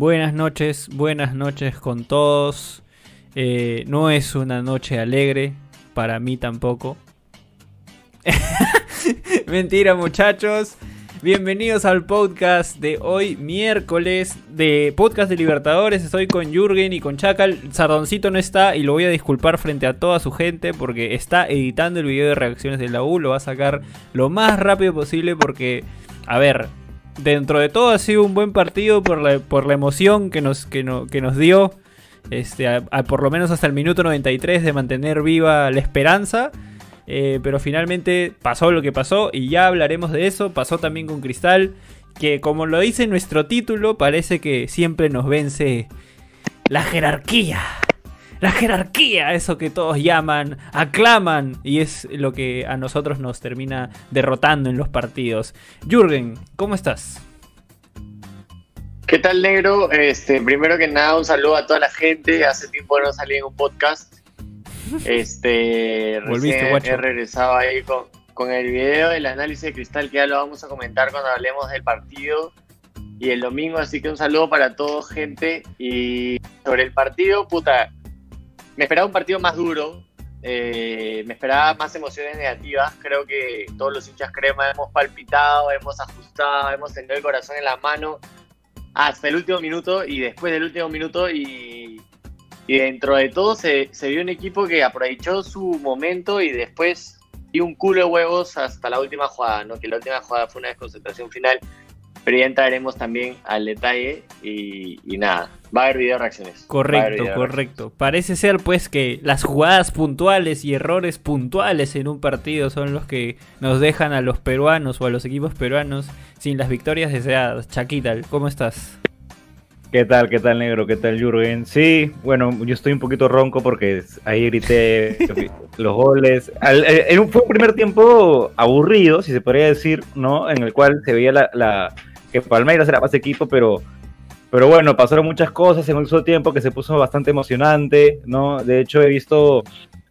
Buenas noches, buenas noches con todos. Eh, no es una noche alegre, para mí tampoco. Mentira muchachos. Bienvenidos al podcast de hoy miércoles de podcast de Libertadores. Estoy con Jürgen y con Chacal. Sardoncito no está y lo voy a disculpar frente a toda su gente porque está editando el video de reacciones de la U. Lo va a sacar lo más rápido posible porque, a ver, dentro de todo ha sido un buen partido por la, por la emoción que nos, que, que nos dio. Este, por lo menos hasta el minuto 93 de mantener viva la esperanza. Eh, pero finalmente pasó lo que pasó y ya hablaremos de eso. Pasó también con Cristal, que como lo dice nuestro título, parece que siempre nos vence la jerarquía. La jerarquía, eso que todos llaman, aclaman, y es lo que a nosotros nos termina derrotando en los partidos. Jürgen, ¿cómo estás? ¿Qué tal, negro? Este, primero que nada, un saludo a toda la gente. Hace tiempo no salí en un podcast. Este, recién he regresado ahí con, el video del análisis de cristal que ya lo vamos a comentar cuando hablemos del partido y el domingo, así que un saludo para todos, gente. Y sobre el partido, puta, me esperaba un partido más duro, eh, me esperaba más emociones negativas. Creo que todos los hinchas crema hemos palpitado, hemos ajustado, hemos tenido el corazón en la mano hasta el último minuto y después del último minuto y dentro de todo se, vio un equipo que aprovechó su momento y después dio un culo de huevos hasta la última jugada, ¿no? Que la última jugada fue una desconcentración final. Pero ya entraremos también al detalle y, nada, va a haber video reacciones. Correcto, correcto. Parece ser pues que las jugadas puntuales y errores puntuales en un partido son los que nos dejan a los peruanos o a los equipos peruanos sin las victorias deseadas. Chaquita, ¿cómo estás? ¿Qué tal, qué tal, negro? ¿Qué tal, Jürgen? Sí, bueno, yo estoy un poquito ronco porque ahí grité los goles. Eh, fue un primer tiempo aburrido, si se podría decir, ¿no? En el cual se veía la, que Palmeiras era más equipo, pero, pero bueno, pasaron muchas cosas en un solo tiempo que se puso bastante emocionante, ¿no? De hecho, he visto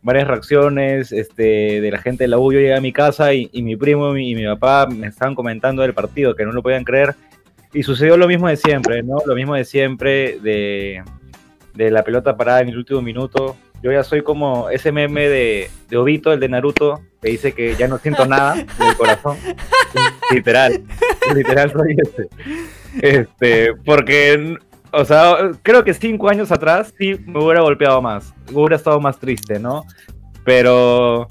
varias reacciones este, de la gente de la U. Yo llegué a mi casa y, mi primo y mi papá me estaban comentando del partido, que no lo podían creer y sucedió lo mismo de siempre, ¿no? Lo mismo de siempre de, la pelota parada en el último minuto. Yo ya soy como ese meme de, de Obito, el de Naruto, que dice que ya no siento nada en el corazón. literal, literal soy ese. Este, porque, o sea, creo que cinco años atrás sí me hubiera golpeado más, hubiera estado más triste, ¿no? Pero,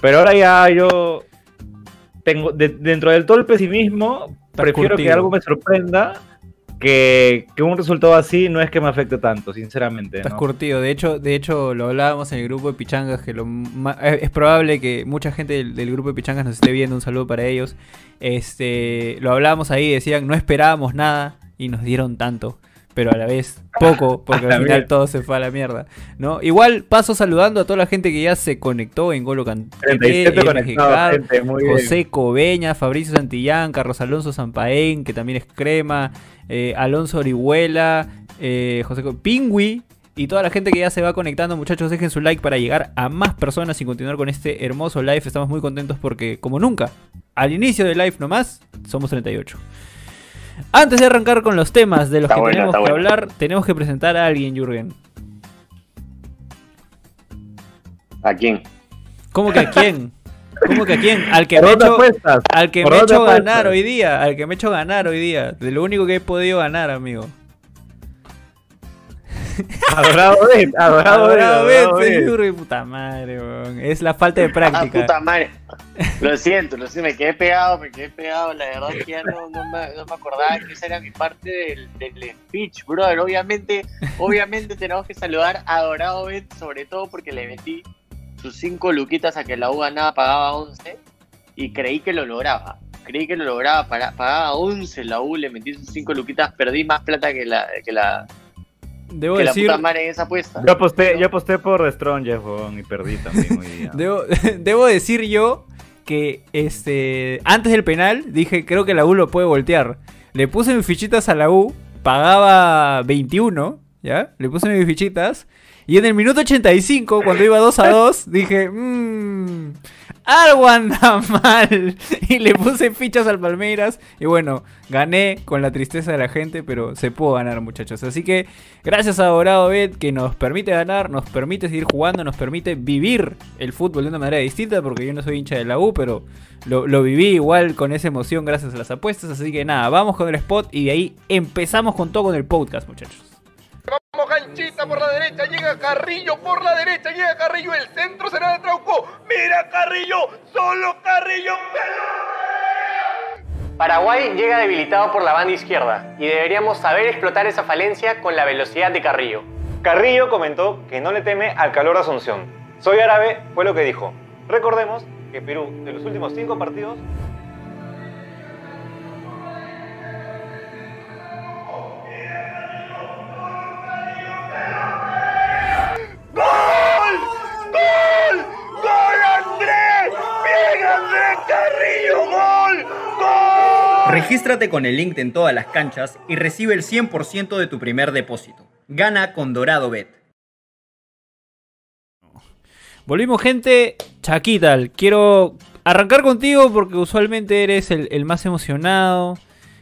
pero ahora ya yo tengo, dentro del todo el pesimismo, prefiero que algo me sorprenda que, un resultado así no es que me afecte tanto, sinceramente. Estás curtido. De hecho, de hecho, lo hablábamos en el grupo de Pichangas, que lo es probable que mucha gente del, grupo de Pichangas nos esté viendo. Un saludo para ellos. Este, lo hablábamos ahí, decían, no esperábamos nada y nos dieron tanto pero a la vez poco, porque al final todo se fue a la mierda. ¿no? Igual paso saludando a toda la gente que ya se conectó en Golo Canté, José Cobeña, Fabricio Santillán, Carlos Alonso Zampaén, que también es crema, eh, Alonso Orihuela, eh, José Pingui, y toda la gente que ya se va conectando, muchachos, dejen su like para llegar a más personas y continuar con este hermoso live. Estamos muy contentos porque, como nunca, al inicio del live nomás, somos 38. Antes de arrancar con los temas de los que tenemos que hablar, tenemos que presentar a alguien, Jürgen. ¿A quién? ¿Cómo que a quién? ¿Cómo que a quién? Al que me hecho, al que me he hecho ganar hoy día, al que me he hecho ganar hoy día, de lo único que he podido ganar, amigo. Adorado Ben, adorado, adorado Ben, puta madre, Es la falta de ah, práctica. puta madre. Lo siento, lo siento, me quedé pegado, me quedé pegado. La verdad es que ya no, no, me, no me, acordaba que esa era mi parte del, del, speech, brother. Obviamente, obviamente tenemos que saludar a Adorado Ben, sobre todo porque le metí sus cinco luquitas a que la U ganaba, pagaba 11 y creí que lo lograba. Creí que lo lograba, pagaba 11 la U, le metí sus cinco luquitas, perdí más plata que la, que la, Debo decir. esa apuesta. Yo aposté, yo aposté por The Strong, y perdí también hoy día. debo, decir yo que este antes del penal dije, creo que la U lo puede voltear. Le puse mis fichitas a la U, pagaba 21, ¿ya? Le puse mis fichitas. Y en el minuto 85, cuando iba 2 a 2, dije, mmm, algo anda mal. Y le puse fichas al Palmeiras. Y bueno, gané con la tristeza de la gente, pero se pudo ganar, muchachos. Así que gracias a Dorado Bet que nos permite ganar, nos permite seguir jugando, nos permite vivir el fútbol de una manera distinta, porque yo no soy hincha de la U, pero lo, lo viví igual con esa emoción gracias a las apuestas. Así que nada, vamos con el spot y de ahí empezamos con todo con el podcast, muchachos. Por la derecha, llega Carrillo por la derecha, llega Carrillo, el centro será de Trauco. Mira Carrillo, solo Carrillo. Paraguay llega debilitado por la banda izquierda y deberíamos saber explotar esa falencia con la velocidad de Carrillo. Carrillo comentó que no le teme al calor de Asunción. Soy árabe fue lo que dijo. Recordemos que Perú, de los últimos cinco partidos, Andrés Carrillo! ¡Gol! ¡Gol! Regístrate con el link en todas las canchas y recibe el 100% de tu primer depósito. Gana con Dorado Bet. Volvimos, gente. Chaquital, quiero arrancar contigo porque usualmente eres el, el más emocionado.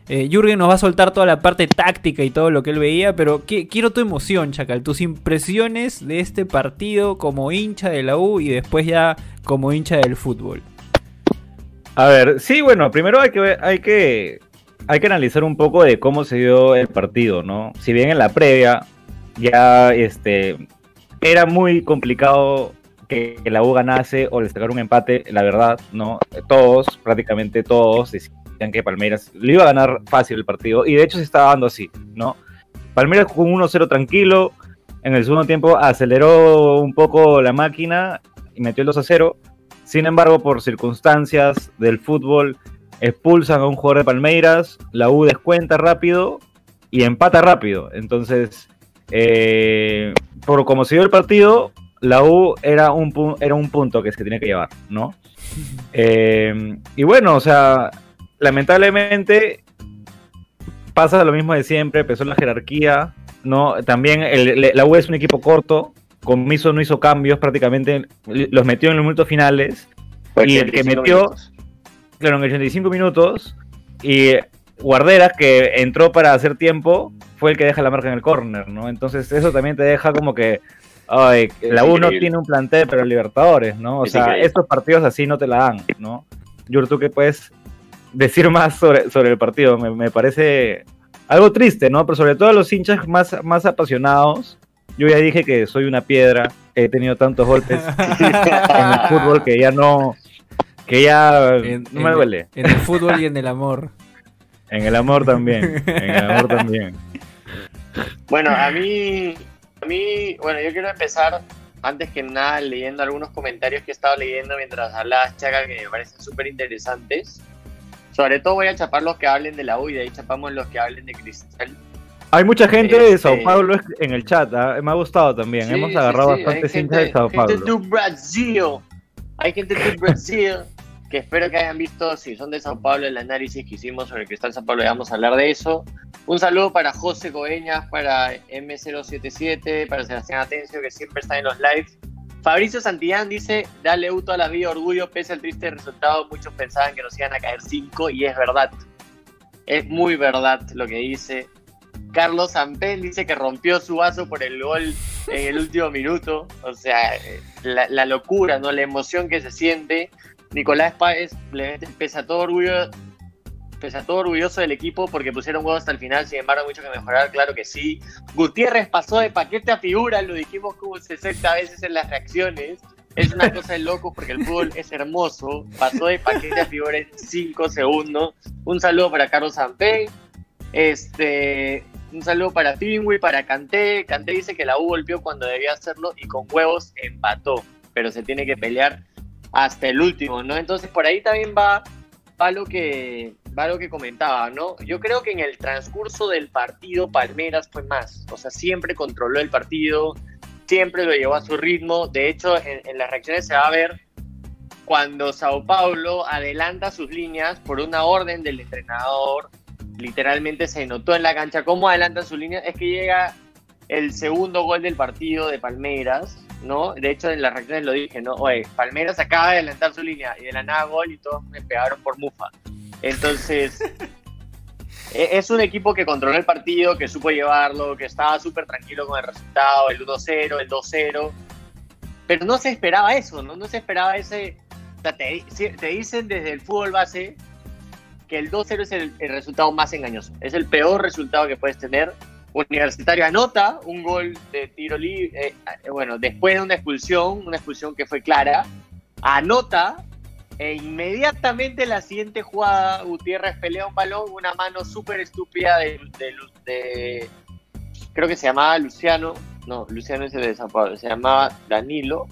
Eh, Jürgen nos va a soltar toda la parte táctica y todo lo que él veía, pero qui- quiero tu emoción, Chacal, tus impresiones de este partido como hincha de la U y después ya como hincha del fútbol. A ver, sí, bueno, primero hay que, ver- hay que hay que analizar un poco de cómo se dio el partido, ¿no? Si bien en la previa ya este era muy complicado que la U ganase o le sacara un empate, la verdad, ¿no? Todos, prácticamente todos, decían que Palmeiras le iba a ganar fácil el partido y de hecho se estaba dando así, ¿no? Palmeiras un 1-0 tranquilo, en el segundo tiempo aceleró un poco la máquina y metió el 2-0. Sin embargo, por circunstancias del fútbol, expulsan a un jugador de Palmeiras, la U descuenta rápido y empata rápido. Entonces, eh, por como se dio el partido, la U era un, era un punto que se tenía que llevar, ¿no? Eh, y bueno, o sea, lamentablemente pasa lo mismo de siempre, empezó la jerarquía, ¿no? También el- la U es un equipo corto, Comiso no hizo cambios prácticamente, los metió en los minutos finales, Y el que 85 metió- minutos. claro, en 85 minutos, y Guarderas, que entró para hacer tiempo, fue el que deja la marca en el córner, ¿no? Entonces eso también te deja como que, ay, la U no increíble. tiene un plantel, pero Libertadores, ¿no? O Es sea, increíble. estos partidos así no te la dan, ¿no? Yur, ¿tú qué puedes decir más sobre, sobre el partido? Me, me parece algo triste, ¿no? Pero sobre todo a los hinchas más, más apasionados. Yo ya dije que soy una piedra, he tenido tantos golpes en el fútbol que ya no, que ya En- no me en- duele. En el fútbol y en el amor. En el amor también, en el amor también. Bueno, a mí, a mí, bueno, yo quiero empezar antes que nada leyendo algunos comentarios que he estado leyendo mientras hablabas, Chaca, que me parecen súper interesantes. Sobre todo voy a chapar los que hablen de la U y de ahí chapamos los que hablen de Cristal. Hay mucha gente de Sao Este- Paulo en el chat, ¿ah? me ha gustado también. Sí, Hemos sí, agarrado sí, bastantes hay hinchas de Sao gente Paulo. de Brasil. Hay gente de Brasil que espero que hayan visto, si son de Sao Paulo, el análisis que hicimos sobre Cristal Sao Paulo, y vamos a hablar de eso. Un saludo para José Coeñas, para M077, para Sebastián Atencio, que siempre está en los lives. Fabricio Santillán dice, dale U toda la vida, orgullo, pese al triste resultado, muchos pensaban que nos iban a caer 5 y es verdad. Es muy verdad lo que dice. Carlos Ampel dice que rompió su vaso por el gol en el último minuto. O sea, eh, la, locura, ¿no? La emoción que se siente. Nicolás Páez le mete- pese a todo orgullo, pese a todo orgulloso del equipo porque pusieron huevos hasta el final, sin embargo, mucho que mejorar, claro que sí. Gutiérrez pasó de paquete a figura, lo dijimos como 60 veces en las reacciones. Es una cosa de locos porque el fútbol es hermoso. Pasó de paquete a figura en 5 segundos. Un saludo para Carlos Zampey. Este, un saludo para Pingüi, para Canté. Canté dice que la U golpeó cuando debía hacerlo y con huevos empató, pero se tiene que pelear hasta el último, ¿no? Entonces por ahí también va, va lo que va lo que comentaba, ¿no? Yo creo que en el transcurso del partido Palmeras fue más, o sea, siempre controló el partido, siempre lo llevó a su ritmo. De hecho, en, en las reacciones se va a ver cuando Sao Paulo adelanta sus líneas por una orden del entrenador. Literalmente se notó en la cancha cómo adelantan sus líneas. Es que llega el segundo gol del partido de Palmeiras, ¿no? De hecho, en las reacciones lo dije, ¿no? Oye, Palmeiras acaba de adelantar su línea y de la nada gol y todos me pegaron por mufa. Entonces, e- es un equipo que controló el partido, que supo llevarlo, que estaba súper tranquilo con el resultado, el 1-0, el 2-0. Pero no se esperaba eso, ¿no? No se esperaba ese... o sea, te, te dicen desde el fútbol base que el 2-0 es el, resultado más engañoso. Es el peor resultado que puedes tener. Universitario anota un gol de tiro libre, eh, bueno, después de una expulsión, una expulsión que fue clara, anota e inmediatamente la siguiente jugada, Gutiérrez pelea un balón, una mano súper estúpida de, creo que se llamaba Luciano, no, Luciano es el de San se llamaba Danilo.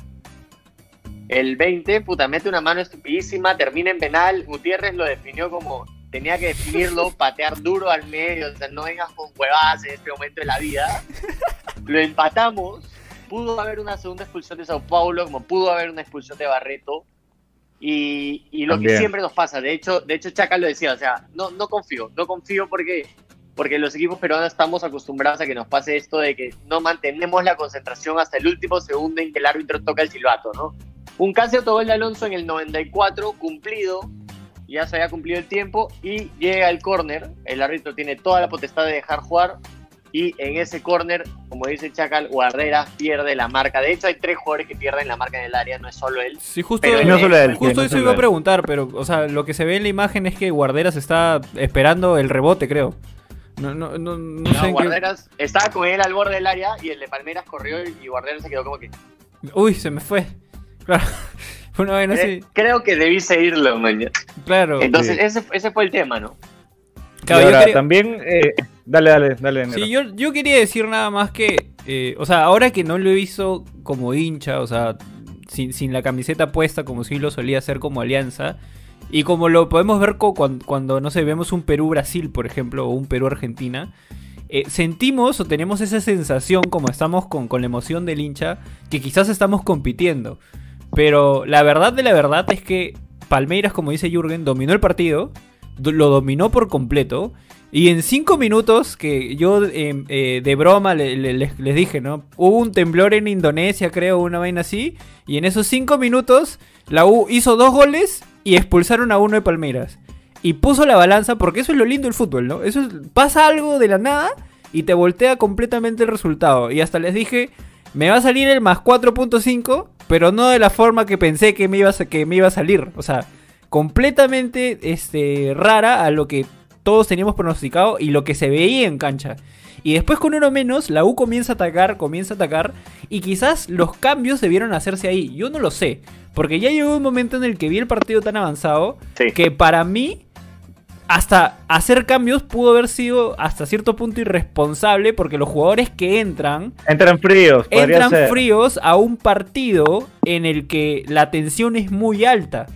El 20, puta, mete una mano estupidísima, termina en penal, Gutiérrez lo definió como tenía que definirlo, patear duro al medio, o sea, no vengas con huevadas en este momento de la vida. Lo empatamos, pudo haber una segunda expulsión de Sao Paulo, como pudo haber una expulsión de Barreto. Y, y lo que siempre nos pasa, de hecho, de hecho Chaca lo decía, o sea, no, no confío, no confío porque, porque los equipos peruanos estamos acostumbrados a que nos pase esto de que no mantenemos la concentración hasta el último segundo en que el árbitro toca el silbato, ¿no? Un casi autogol de Alonso en el 94, cumplido, ya se había cumplido el tiempo y llega el córner, el árbitro tiene toda la potestad de dejar jugar y en ese córner, como dice Chacal, Guardera pierde la marca. De hecho hay tres jugadores que pierden la marca en el área, no es solo él. Sí, justo, Pero no solo él, justo sí, no eso iba a preguntar, pero, o sea, lo que se ve en la imagen es que Guarderas está esperando el rebote, creo. No, no, no, no No, sé en qué- Guarderas estaba con él al borde del área y el de Palmeras corrió y Guarderas se quedó como que... Uy, se me fue. Claro. Una vaina así. "Eh, Creo que debí seguirlo, man. Claro. Entonces Sí. ese, ese fue el tema, ¿no? Claro, yo ahora, quería- también, eh, dale, dale, dale. Sí, yo, yo quería decir nada más que, eh, o sea, ahora que no lo he visto como hincha, o sea, sin, sin la camiseta puesta como sí lo solía hacer como alianza, y como lo podemos ver cuando, no sé, vemos un Perú-Brasil, por ejemplo, o un Perú-Argentina, eh, sentimos o tenemos esa sensación, como estamos con, con la emoción del hincha, que quizás estamos compitiendo. Pero la verdad de la verdad es que Palmeiras, como dice Jürgen, dominó el partido, do- lo dominó por completo. Y en cinco minutos, que yo eh, eh, de broma le- le- les, les dije, ¿no? Hubo un temblor en Indonesia, creo, una vaina así. Y en esos cinco minutos, la U hizo dos goles y expulsaron a uno de Palmeiras. Y puso la balanza, porque eso es lo lindo del fútbol, ¿no? Eso es- pasa algo de la nada y te voltea completamente el resultado. Y hasta les dije, me va a salir el más 4.5, pero no de la forma que pensé que me iba a, que me iba a salir. O sea, completamente este, rara a lo que todos teníamos pronosticado y lo que se veía en cancha. Y después con uno menos, la U comienza a atacar, comienza a atacar. Y quizás los cambios debieron hacerse ahí. Yo no lo sé. Porque ya llegó un momento en el que vi el partido tan avanzado Sí. que para mí hasta hacer cambios pudo haber sido hasta cierto punto irresponsable porque los jugadores que entran Entran fríos, entran ser. fríos a un partido en el que la tensión es muy alta.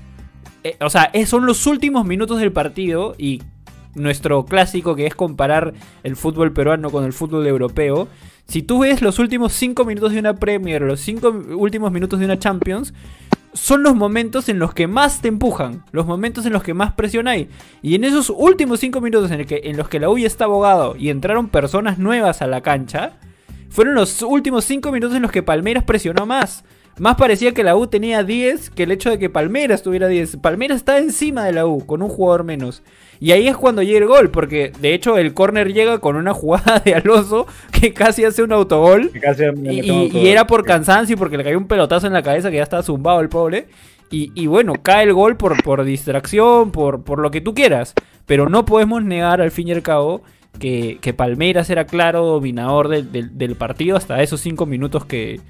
Eh, o sea, son los últimos minutos del partido y nuestro clásico que es comparar el fútbol peruano con el fútbol europeo. Si tú ves los últimos 5 minutos de una Premier, los 5 últimos minutos de una Champions, son los momentos en los que más te empujan, los momentos en los que más presión hay. Y en esos últimos 5 minutos en, que, en los que la U ya está abogado y entraron personas nuevas a la cancha, fueron los últimos 5 minutos en los que Palmeiras presionó más. Más parecía que la U tenía 10 que el hecho de que Palmeiras tuviera 10. Palmeiras está encima de la U, con un jugador menos. Y ahí es cuando llega el gol, porque de hecho el córner llega con una jugada de Alonso que casi hace un autogol. Casi Y, era por cansancio, porque le cayó un pelotazo en la cabeza que ya estaba zumbado el pobre. Y, y bueno, cae el gol por, por distracción, por, por lo que tú quieras. Pero no podemos negar al fin y al cabo que, que Palmeiras era claro dominador del, del- del partido hasta esos cinco minutos que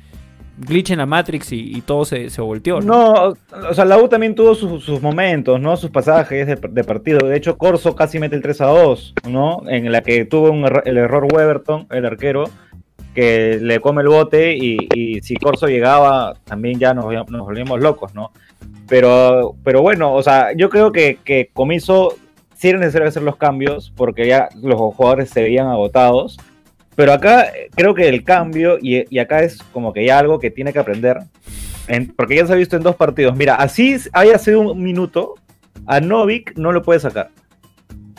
glitch en la Matrix y, todo se, se volteó. ¿no? O sea, la U también tuvo sus, sus momentos, ¿no? Sus pasajes de, partido. De hecho, Corso casi mete el 3 a 2, ¿no? En la que tuvo un el error Weberton, el arquero, que le come el bote y, si Corso llegaba, también ya nos, nos volvíamos locos, ¿no? Pero, pero bueno, o sea, yo creo que, que Comiso sí era necesario hacer los cambios porque ya los jugadores se veían agotados. Pero acá eh, creo que el cambio, y, acá es como que ya algo que tiene que aprender, en- porque ya se ha visto en dos partidos. Mira, así haya sido un minuto, a Novik no lo puede sacar.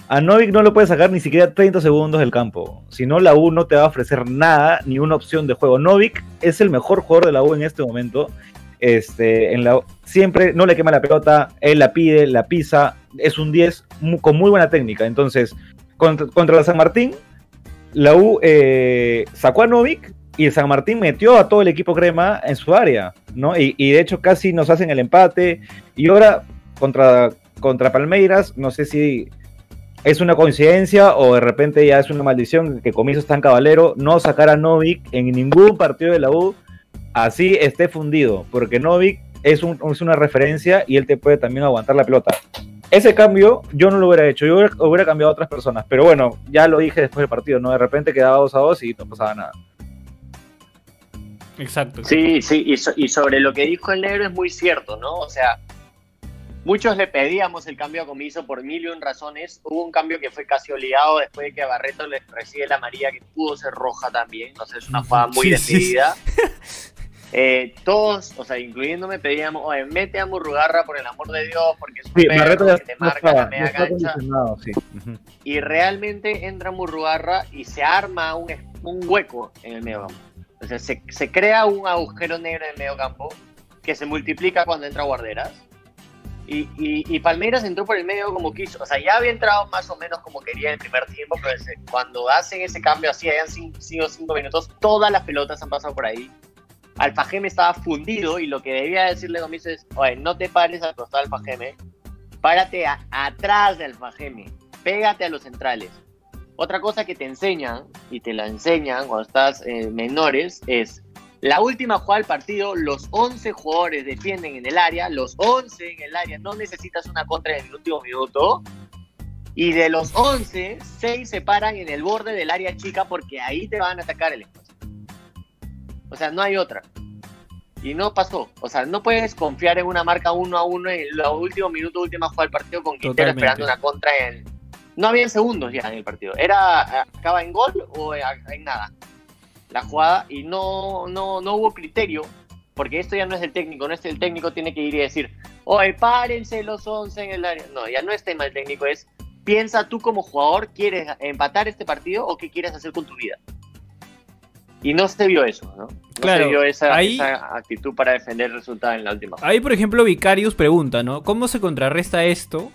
A Novik no lo puedes sacar ni siquiera 30 segundos del campo. Si no, la U no te va a ofrecer nada, ni una opción de juego. Novik es el mejor jugador de la U en este momento. Este, en siempre no le quema la pelota, él la pide, la pisa. Es un 10 mu- con muy buena técnica. Entonces, contra, contra San Martín, la U eh, sacó a Novik y el San Martín metió a todo el equipo crema en su área, ¿no? Y, de hecho casi nos hacen el empate. Y ahora contra, contra Palmeiras, no sé si es una coincidencia o de repente ya es una maldición que Comiso es tan caballero no sacar a Novik en ningún partido de la U así esté fundido, porque Novik es, un- es una referencia y él te puede también aguantar la pelota. Ese cambio yo no lo hubiera hecho, yo hubiera, hubiera cambiado a otras personas, pero bueno, ya lo dije después del partido, ¿no? De repente quedaba 2 a 2 y no pasaba nada. Exacto. Sí, sí, y, so- y sobre lo que dijo el negro es muy cierto, ¿no? O sea, muchos le pedíamos el cambio a Comiso por mil y un razones. Hubo un cambio que fue casi obligado después de que Barreto le recibe la María, que pudo ser roja también. Entonces, es una jugada muy Sí, sí, decidida. Eh, todos, o sea, incluyéndome, pedíamos, oye, mete a Murrugarra por el amor de Dios, porque es un Sí, perro que te no marca estaba, la media cancha. sí. Ujú. Y realmente entra Murrugarra y se arma un, un hueco en el medio campo. O sea, se, se crea un agujero negro en el medio campo que se multiplica cuando entra Guarderas. Y, y, y Palmeiras entró por el medio como quiso. O sea, ya había entrado más o menos como quería en el primer tiempo, pero ese- cuando hacen ese cambio así, hayan sido cinco minutos, todas las pelotas han pasado por ahí. Alfajeme estaba fundido y lo que debía decirle Gomis es, oye, no te pares al costado de Alfajeme, párate a- atrás de Alfajeme, pégate a los centrales. Otra cosa que te enseñan, y te la enseñan cuando estás eh, menores, es la última jugada del partido, los 11 jugadores defienden en el área, los 11 en el área, no necesitas una contra en el último minuto. Y de los 11, 6 se paran en el borde del área chica porque ahí te van a atacar el espacio. O sea, no hay otra. Y no pasó. O sea, no puedes confiar en una marca uno a uno en los últimos minutos, última jugada del partido con Quintero Totalmente. esperando una contra en... No había segundos ya en el partido. Era acaba en gol o en en nada. La jugada y no, no, no hubo criterio. Porque esto ya no es el técnico, no es el técnico tiene que ir y decir, oye, párense los 11 en el área. No, ya no es tema del técnico, es piensa tú como jugador, ¿quieres empatar este partido o qué quieres hacer con tu vida? Y no se vio eso, ¿no? No Claro, se vio esa, ahí- esa actitud para defender el resultado en la última. Ahí, por ejemplo, Vicarius pregunta, ¿no? ¿Cómo se contrarresta esto?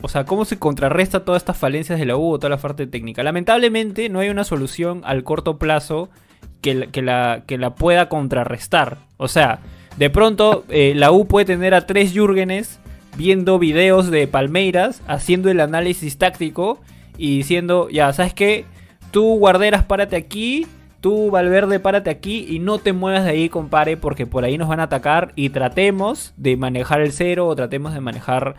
O sea, ¿cómo se contrarresta todas estas falencias de la U o toda la parte técnica? Lamentablemente no hay una solución al corto plazo que la, que la, que la pueda contrarrestar. O sea, de pronto eh, la U puede tener a tres Jürgenes viendo videos de Palmeiras, haciendo el análisis táctico y diciendo, ya, ¿sabes qué? Tú guarderas, párate aquí, tú Valverde, párate aquí y no te muevas de ahí, compare, porque por ahí nos van a atacar y tratemos de manejar el cero o tratemos de manejar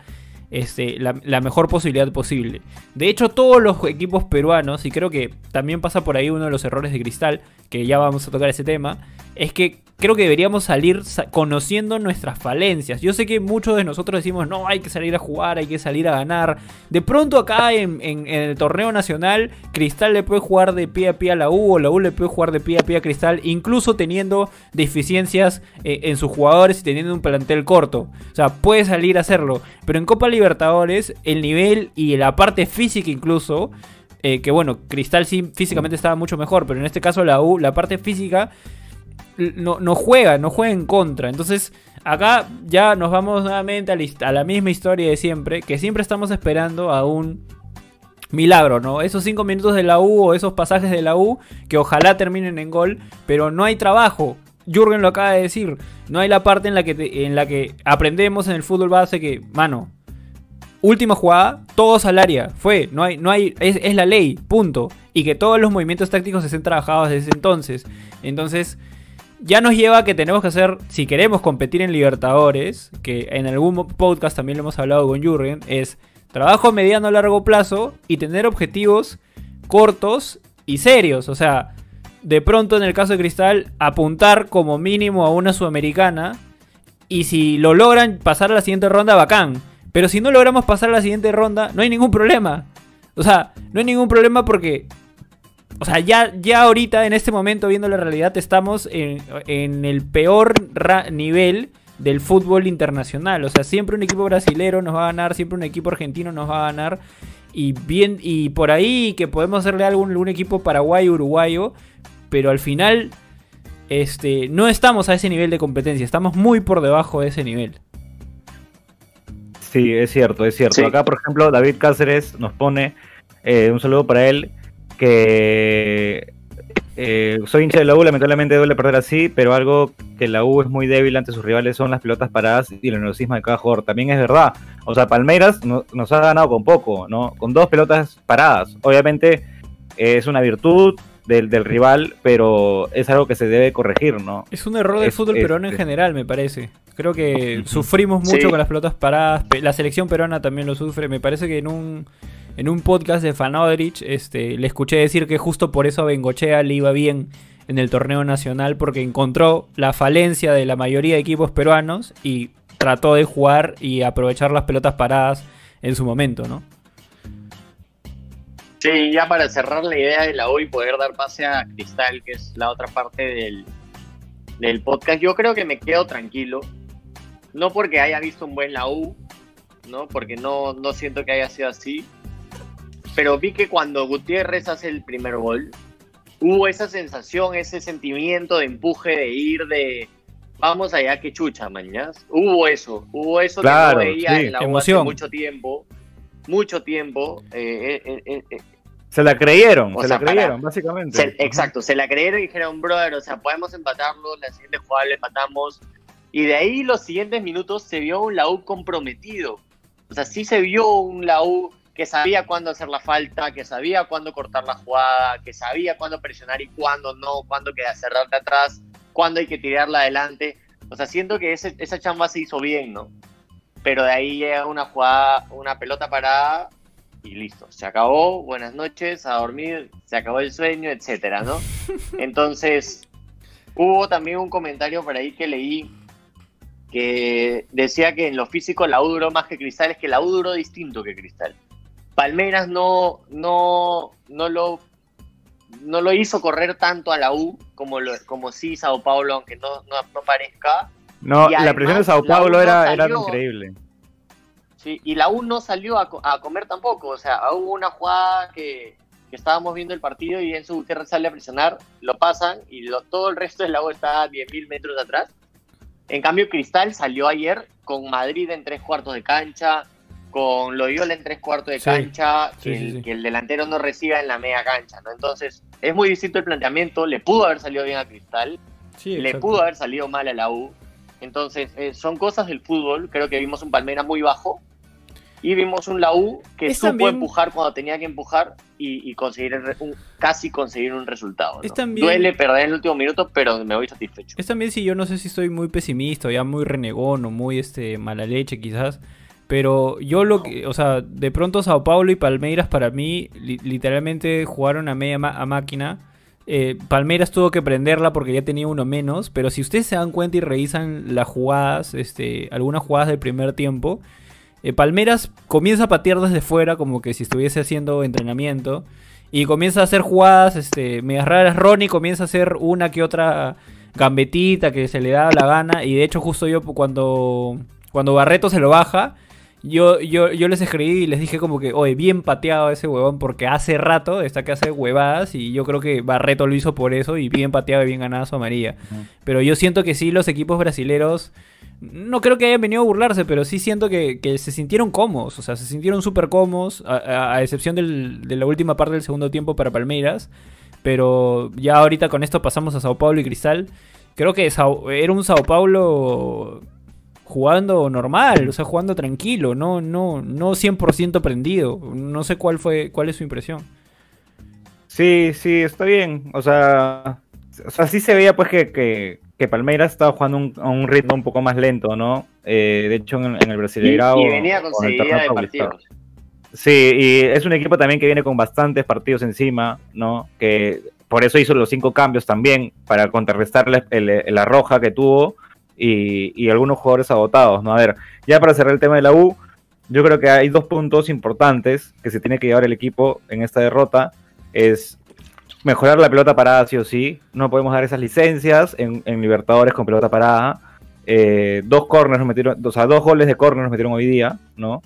este, la, la mejor posibilidad posible. De hecho, todos los equipos peruanos, y creo que también pasa por ahí uno de los errores de Cristal, que ya vamos a tocar ese tema, es que creo que deberíamos salir sa- conociendo nuestras falencias. Yo sé que muchos de nosotros decimos, no, hay que salir a jugar, hay que salir a ganar. De pronto acá en, en- el torneo nacional, Cristal le puede jugar de pie a pie a la U, o la U le puede jugar de pie a pie a Cristal, incluso teniendo deficiencias eh, en sus jugadores y teniendo un plantel corto. O sea, puede salir a hacerlo. Pero en Copa Libertadores, el nivel y la parte física incluso eh, que bueno, Cristal sí físicamente estaba mucho mejor, pero en este caso la U, la parte física no, no juega, no juega en contra. Entonces, acá ya nos vamos nuevamente a la, la misma historia de siempre, que siempre estamos esperando a un milagro, ¿no? Esos cinco minutos de la U o esos pasajes de la U que ojalá terminen en gol, pero no hay trabajo. Jürgen lo acaba de decir, no hay la parte en la que, en la que aprendemos en el fútbol base que, mano, última jugada, todos al área. Fue, no hay, no hay, es, es la ley, punto. Y que todos los movimientos tácticos estén trabajados desde entonces. Entonces, ya nos lleva a que tenemos que hacer, si queremos competir en Libertadores, que en algún podcast también lo hemos hablado con Jürgen, es trabajo a mediano a largo plazo y tener objetivos cortos y serios. O sea, de pronto en el caso de Cristal, apuntar como mínimo a una sudamericana. Y si lo logran pasar a la siguiente ronda, bacán. Pero si no logramos pasar a la siguiente ronda, no hay ningún problema. O sea, no hay ningún problema porque. O sea, ya, ya ahorita, en este momento, viendo la realidad, estamos en, en el peor nivel del fútbol internacional. O sea, siempre un equipo brasilero nos va a ganar, siempre un equipo argentino nos va a ganar. y bien y por ahí que podemos hacerle algo a algún equipo paraguayo uruguayo, pero al final este no estamos a ese nivel de competencia, estamos muy por debajo de ese nivel. Sí, es cierto, es cierto. Sí. Acá, por ejemplo, David Cáceres nos pone eh, un saludo para él que eh, soy hincha de la U, lamentablemente duele perder así, pero algo que la U es muy débil ante sus rivales son las pelotas paradas y el nerviosismo de cada jugador. También es verdad. O sea, Palmeiras no- nos ha ganado con poco, ¿no? Con dos pelotas paradas. Obviamente eh, es una virtud del, del rival, pero es algo que se debe corregir, ¿no? Es un error del Es- fútbol es- peruano en es- general, me parece. Creo que sufrimos mucho Sí. con las pelotas paradas. La selección peruana también lo sufre. Me parece que en un, en un podcast de Fanodrich este, le escuché decir que justo por eso a Bengochea le iba bien en el torneo nacional porque encontró la falencia de la mayoría de equipos peruanos y trató de jugar y aprovechar las pelotas paradas en su momento, ¿no? Sí, ya para cerrar la idea de la U y poder dar pase a Cristal, que es la otra parte del, del podcast, yo creo que me quedo tranquilo. No porque haya visto un buen la U, ¿no? Porque no, no siento que haya sido así. Pero vi que cuando Gutiérrez hace el primer gol, hubo esa sensación, ese sentimiento de empuje, de ir, de vamos allá que chucha, mañas. Hubo eso, hubo eso Claro, que no veía sí. en la Emoción. hace mucho tiempo. Mucho tiempo. eh, eh, eh, eh, Se la creyeron, O se sea, la para- creyeron, básicamente. se- exacto, se la creyeron y dijeron, brother, o sea, podemos empatarlo, la siguiente jugada le empatamos. Y de ahí los siguientes minutos se vio un Lau comprometido. O sea, sí se vio un Lau que sabía cuándo hacer la falta, que sabía cuándo cortar la jugada, que sabía cuándo presionar y cuándo no, cuándo queda cerrarte atrás, cuándo hay que tirarla adelante. O sea, siento que ese- esa chamba se hizo bien, ¿no? Pero de ahí llega una jugada, una pelota parada y listo, se acabó, buenas noches, a dormir, se acabó el sueño, etcétera, ¿no? Entonces, hubo también un comentario por ahí que leí que decía que en lo físico la U duró más que Cristal, es que la U duró distinto que Cristal. Palmeiras no, no, no lo no lo hizo correr tanto a la U como, lo, como sí Sao Paulo, aunque no, no, no parezca. No, la presión de Sao Paulo era, era increíble. Sí, y la U no salió a, co- a comer tampoco. O sea, hubo una jugada que, que estábamos viendo el partido y Enzo Gutiérrez sale a presionar, lo pasan y lo- todo el resto del la U está a 10.000 metros atrás. En cambio, Cristal salió ayer con Madrid en tres cuartos de cancha, con Loyola en tres cuartos de cancha, sí, que, sí, el, sí. que el delantero no reciba en la media cancha. ¿no? Entonces, es muy distinto el planteamiento. Le pudo haber salido bien a Cristal, le pudo haber salido mal a la U. Entonces, eh, son cosas del fútbol. Creo que vimos un Palmeiras muy bajo y vimos un La U que Es supo también- empujar cuando tenía que empujar y, y conseguir un- casi conseguir un resultado. ¿no? También- Duele perder en el último minuto, pero me voy satisfecho. Es también si yo no sé si estoy muy pesimista, o ya muy renegón o muy este mala leche quizás. Pero yo lo que, o sea, de pronto Sao Paulo y Palmeiras para mí li- literalmente jugaron a media a máquina. Eh, Palmeiras tuvo que prenderla porque ya tenía uno menos, pero si ustedes se dan cuenta y revisan las jugadas, este, algunas jugadas del primer tiempo, eh, Palmeiras comienza a patear desde fuera como que si estuviese haciendo entrenamiento y comienza a hacer jugadas este, medias raras. Ronnie comienza a hacer una que otra gambetita que se le da la gana y de hecho justo yo cuando, cuando Barreto se lo baja, yo, yo, yo les escribí y les dije como que, oye, bien pateado ese huevón porque hace rato está que hace huevadas y yo creo que Barreto lo hizo por eso y bien pateado y bien ganada su amarilla. Pero yo siento que sí, los equipos brasileros, no creo que hayan venido a burlarse, pero sí siento que, que se sintieron cómodos, o sea, se sintieron súper cómodos, a, a- a excepción del- de la última parte del segundo tiempo para Palmeiras. Pero ya ahorita con esto pasamos a Sao Paulo y Cristal. Creo que Sao- era un Sao Paulo jugando normal, o sea, jugando tranquilo, no, no, no 100% prendido. No sé cuál fue, cuál es su impresión. Sí, sí, está bien. O sea, o sea sí se veía pues que, que, que Palmeiras estaba jugando un- a un ritmo un poco más lento, ¿no? Eh, de hecho, en, en el Y, Brasileirao... y venía con en el de partidos. Sí, y es un equipo también que viene con bastantes partidos encima, ¿no? Que por eso hizo los cinco cambios también, para contrarrestar la, el- la roja que tuvo y, y algunos jugadores agotados, ¿no? A ver, ya para cerrar el tema de la U, yo creo que hay dos puntos importantes que se tiene que llevar el equipo en esta derrota. Es mejorar la pelota parada sí o sí. No podemos dar esas licencias en, en Libertadores con pelota parada. Eh, dos corners nos metieron, o sea, dos goles de corner nos metieron hoy día, ¿no?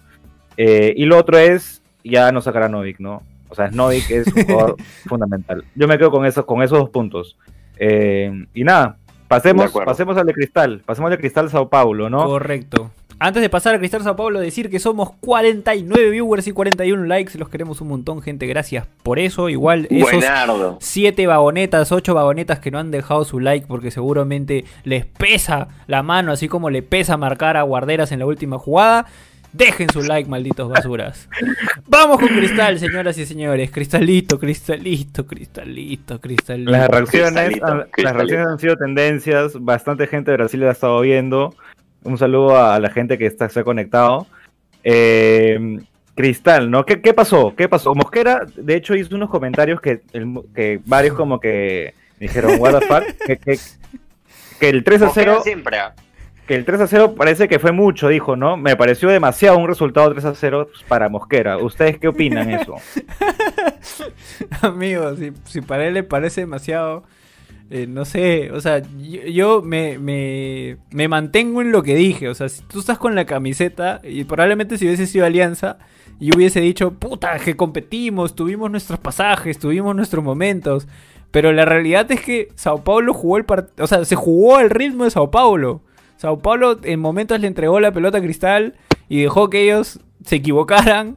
Eh, y lo otro es, ya no sacará Novik, ¿no? O sea, Novik es un jugador fundamental. Yo me quedo con esos, con esos dos puntos. Eh, y nada, pasemos, pasemos al de Cristal. Pasemos al de Cristal Sao Paulo, ¿no? Correcto. Antes de pasar a Cristal Sao Paulo, decir que somos 49 viewers y 41 likes. Los queremos un montón, gente. Gracias por eso. Igual esos Buenardo. 7 vagonetas, 8 vagonetas que no han dejado su like porque seguramente les pesa la mano, así como le pesa marcar a guarderas en la última jugada. Dejen su like, malditos basuras. Vamos con Cristal, señoras y señores. Cristalito, cristalito, cristalito, cristalito. Las reacciones, Cristalito, han- las reacciones han sido tendencias. Bastante gente de Brasil la ha estado viendo. Un saludo a la gente que está, se ha conectado. Eh, Cristal, ¿no? ¿Qué, qué pasó? ¿Qué pasó? Mosquera, de hecho, hizo unos comentarios que, el- que varios como que dijeron, what the fuck, que, que- que el 3 a 0 Mosquera siempre. Que el 3 a 0 parece que fue mucho, dijo, ¿no? Me pareció demasiado un resultado 3 a 0 para Mosquera. ¿Ustedes qué opinan eso? Amigo, si, para él le parece demasiado, eh, no sé, o sea, yo, me, me mantengo en lo que dije, o sea, si tú estás con la camiseta y probablemente si hubiese sido Alianza, yo hubiese dicho, puta, que competimos, tuvimos nuestros pasajes, tuvimos nuestros momentos, pero la realidad es que Sao Paulo jugó el partido, o sea, se jugó al ritmo de Sao Paulo. Sao Paulo en momentos le entregó la pelota a Cristal y dejó que ellos se equivocaran.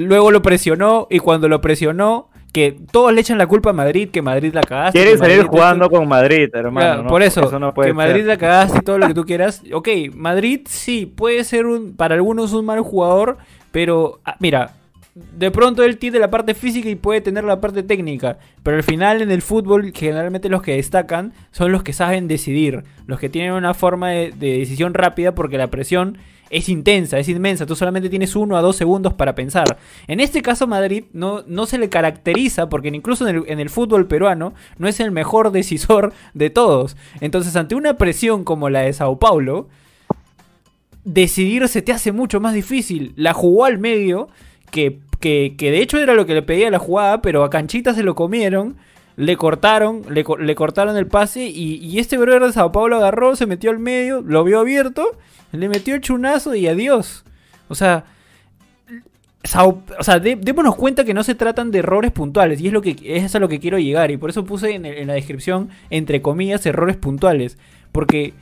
Luego lo presionó y cuando lo presionó, que todos le echan la culpa a Madrid, que Madrid la cagaste. Quiere que salir Madrid jugando esto- con Madrid, hermano. Claro, ¿no? por eso, no puede que Madrid ser. la cagaste y todo lo que tú quieras. Ok, Madrid sí, puede ser un, para algunos un mal jugador, pero ah, mira, de pronto él tiene la parte física y puede tener la parte técnica, pero al final en el fútbol generalmente los que destacan son los que saben decidir, los que tienen una forma de, de decisión rápida porque la presión es intensa, es inmensa, tú solamente tienes uno a dos segundos para pensar. En este caso Madrid no, no se le caracteriza porque incluso en el, en el fútbol peruano no es el mejor decisor de todos. Entonces ante una presión como la de Sao Paulo, decidir se te hace mucho más difícil. La jugó al medio, que, que, de hecho era lo que le pedía la jugada, pero a Canchita se lo comieron. Le cortaron, le, co- le cortaron el pase y, este brother de Sao Paulo agarró, se metió al medio, lo vio abierto, le metió el chunazo y adiós. O sea, Sao- o sea, dé- démonos cuenta que no se tratan de errores puntuales y es lo que es a lo que quiero llegar y por eso puse en la descripción entre comillas errores puntuales porque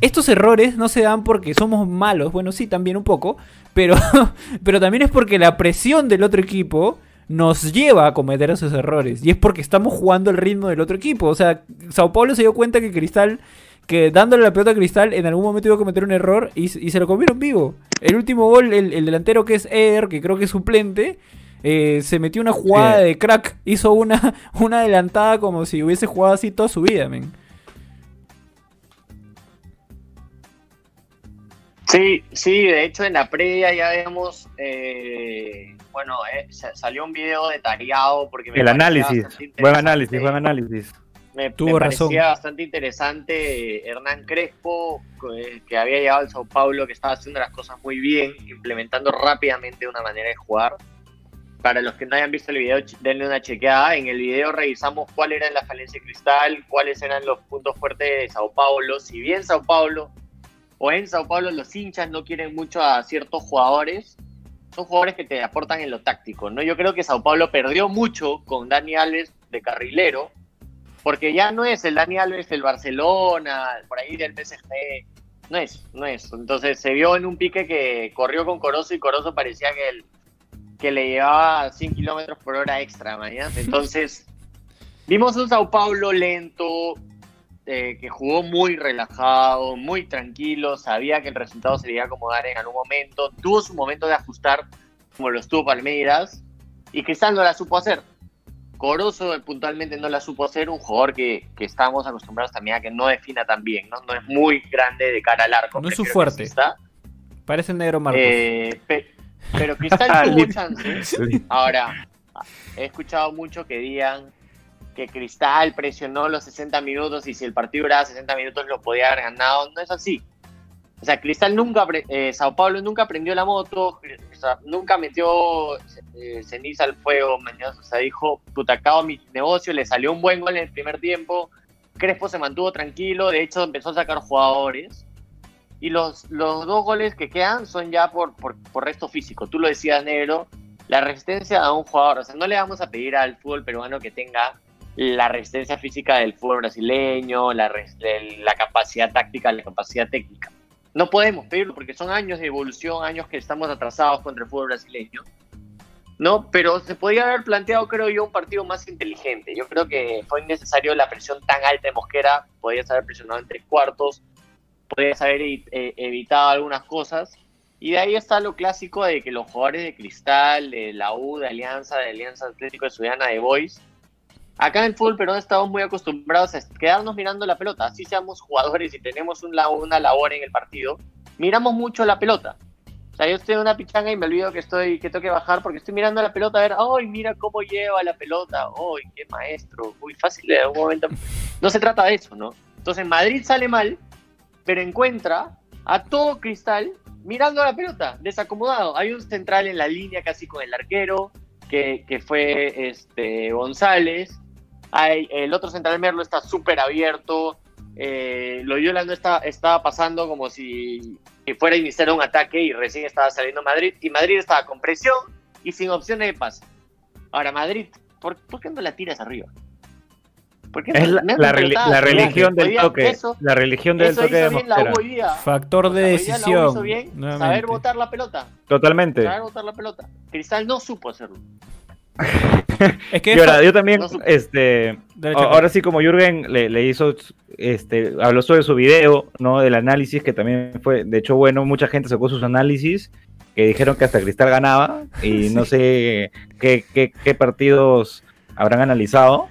estos errores no se dan porque somos malos, bueno sí también un poco, pero pero también es porque la presión del otro equipo nos lleva a cometer esos errores y es porque estamos jugando el ritmo del otro equipo, o sea, Sao Paulo se dio cuenta que Cristal que dándole la pelota a Cristal en algún momento iba a cometer un error y, y se lo comieron vivo. El último gol, el, el delantero que es Eder, que creo que es suplente, eh, se metió una jugada Sí. de crack, hizo una, una adelantada como si hubiese jugado así toda su vida, men. Sí, sí, de hecho en la previa ya vemos, eh, bueno, eh, sa- salió un video detallado porque me El análisis, buen análisis, buen análisis. Me, Tuvo me razón. parecía bastante interesante eh, Hernán Crespo, que, que había llegado al Sao Paulo, que estaba haciendo las cosas muy bien, implementando rápidamente una manera de jugar. Para los que no hayan visto el video, denle una chequeada. En el video revisamos cuál era la falencia de Cristal, cuáles eran los puntos fuertes de Sao Paulo. Si bien Sao Paulo, o en Sao Paulo los hinchas no quieren mucho a ciertos jugadores, son jugadores que te aportan en lo táctico. ¿no? Yo creo que Sao Paulo perdió mucho con Dani Alves de carrilero, porque ya no es el Dani Alves del Barcelona, por ahí del PSG, no es, no es. Entonces se vio en un pique que corrió con Corozo y Corozo parecía que, el, que le llevaba 100 kilómetros por hora extra, mañana. Entonces vimos un Sao Paulo lento, eh, que jugó muy relajado, muy tranquilo, sabía que el resultado se le iba a acomodar en algún momento, tuvo su momento de ajustar, como lo estuvo Palmeiras, y Cristal no la supo hacer. Corozo eh, puntualmente no la supo hacer, un jugador que, que estamos acostumbrados también a que no defina tan bien, ¿no? No es muy grande de cara al arco. No es su fuerte. Parece negro Marcos. Eh, pe- pero Cristal tuvo chances. Ahora, he escuchado mucho que digan que Cristal presionó los 60 minutos y si el partido duraba 60 minutos lo podía haber ganado. No es así. O sea, Cristal nunca, eh, Sao Paulo nunca prendió la moto, nunca metió eh, ceniza al fuego. O sea, dijo, puta, acabo mi negocio, le salió un buen gol en el primer tiempo, Crespo se mantuvo tranquilo, de hecho empezó a sacar jugadores. Y los, los dos goles que quedan son ya por, por, por resto físico. Tú lo decías, Negro, la resistencia a un jugador. O sea, no le vamos a pedir al fútbol peruano que tenga la resistencia física del fútbol brasileño, la, la capacidad táctica, la capacidad técnica. No podemos pedirlo porque son años de evolución, años que estamos atrasados contra el fútbol brasileño. ¿no? Pero se podría haber planteado, creo yo, un partido más inteligente. Yo creo que fue innecesario la presión tan alta de Mosquera. Podías haber presionado en tres cuartos, podías haber evi- evitado algunas cosas. Y de ahí está lo clásico de que los jugadores de Cristal, de la U, de Alianza, de Alianza Atlético de Sudana, de Boys, acá en el fútbol peruano estamos muy acostumbrados a quedarnos mirando la pelota. Así seamos jugadores y tenemos una labor en el partido, miramos mucho la pelota. O sea, yo estoy en una pichanga y me olvido que estoy que tengo que bajar porque estoy mirando la pelota a ver, ¡ay, mira cómo lleva la pelota! ¡ay, qué maestro! Muy fácil de algún momento. No se trata de eso, ¿no? Entonces Madrid sale mal, pero encuentra a todo Cristal mirando la pelota, desacomodado. Hay un central en la línea casi con el arquero, que, que fue este González. Hay, el otro central Merlo está súper abierto. Eh, Loyola no está, estaba pasando como si fuera a iniciar un ataque y recién estaba saliendo Madrid. Y Madrid estaba con presión y sin opciones de pase. Ahora, Madrid, ¿por, por qué no la tiras arriba? ¿Por qué Es no- la, han la la religión del toque. Eso, La religión del eso toque de hizo bien la Mosquera. U hoy día. Factor de decisión. hizo bien saber botar la pelota. Totalmente. Saber botar la pelota. Cristal no supo hacerlo. Es que Y ahora, yo también, no este, ahora sí como Jürgen le, le hizo, este, habló sobre su video, ¿no? Del análisis que también fue, de hecho, bueno, mucha gente sacó sus análisis que dijeron que hasta Cristal ganaba y no sé qué, qué, qué partidos habrán analizado,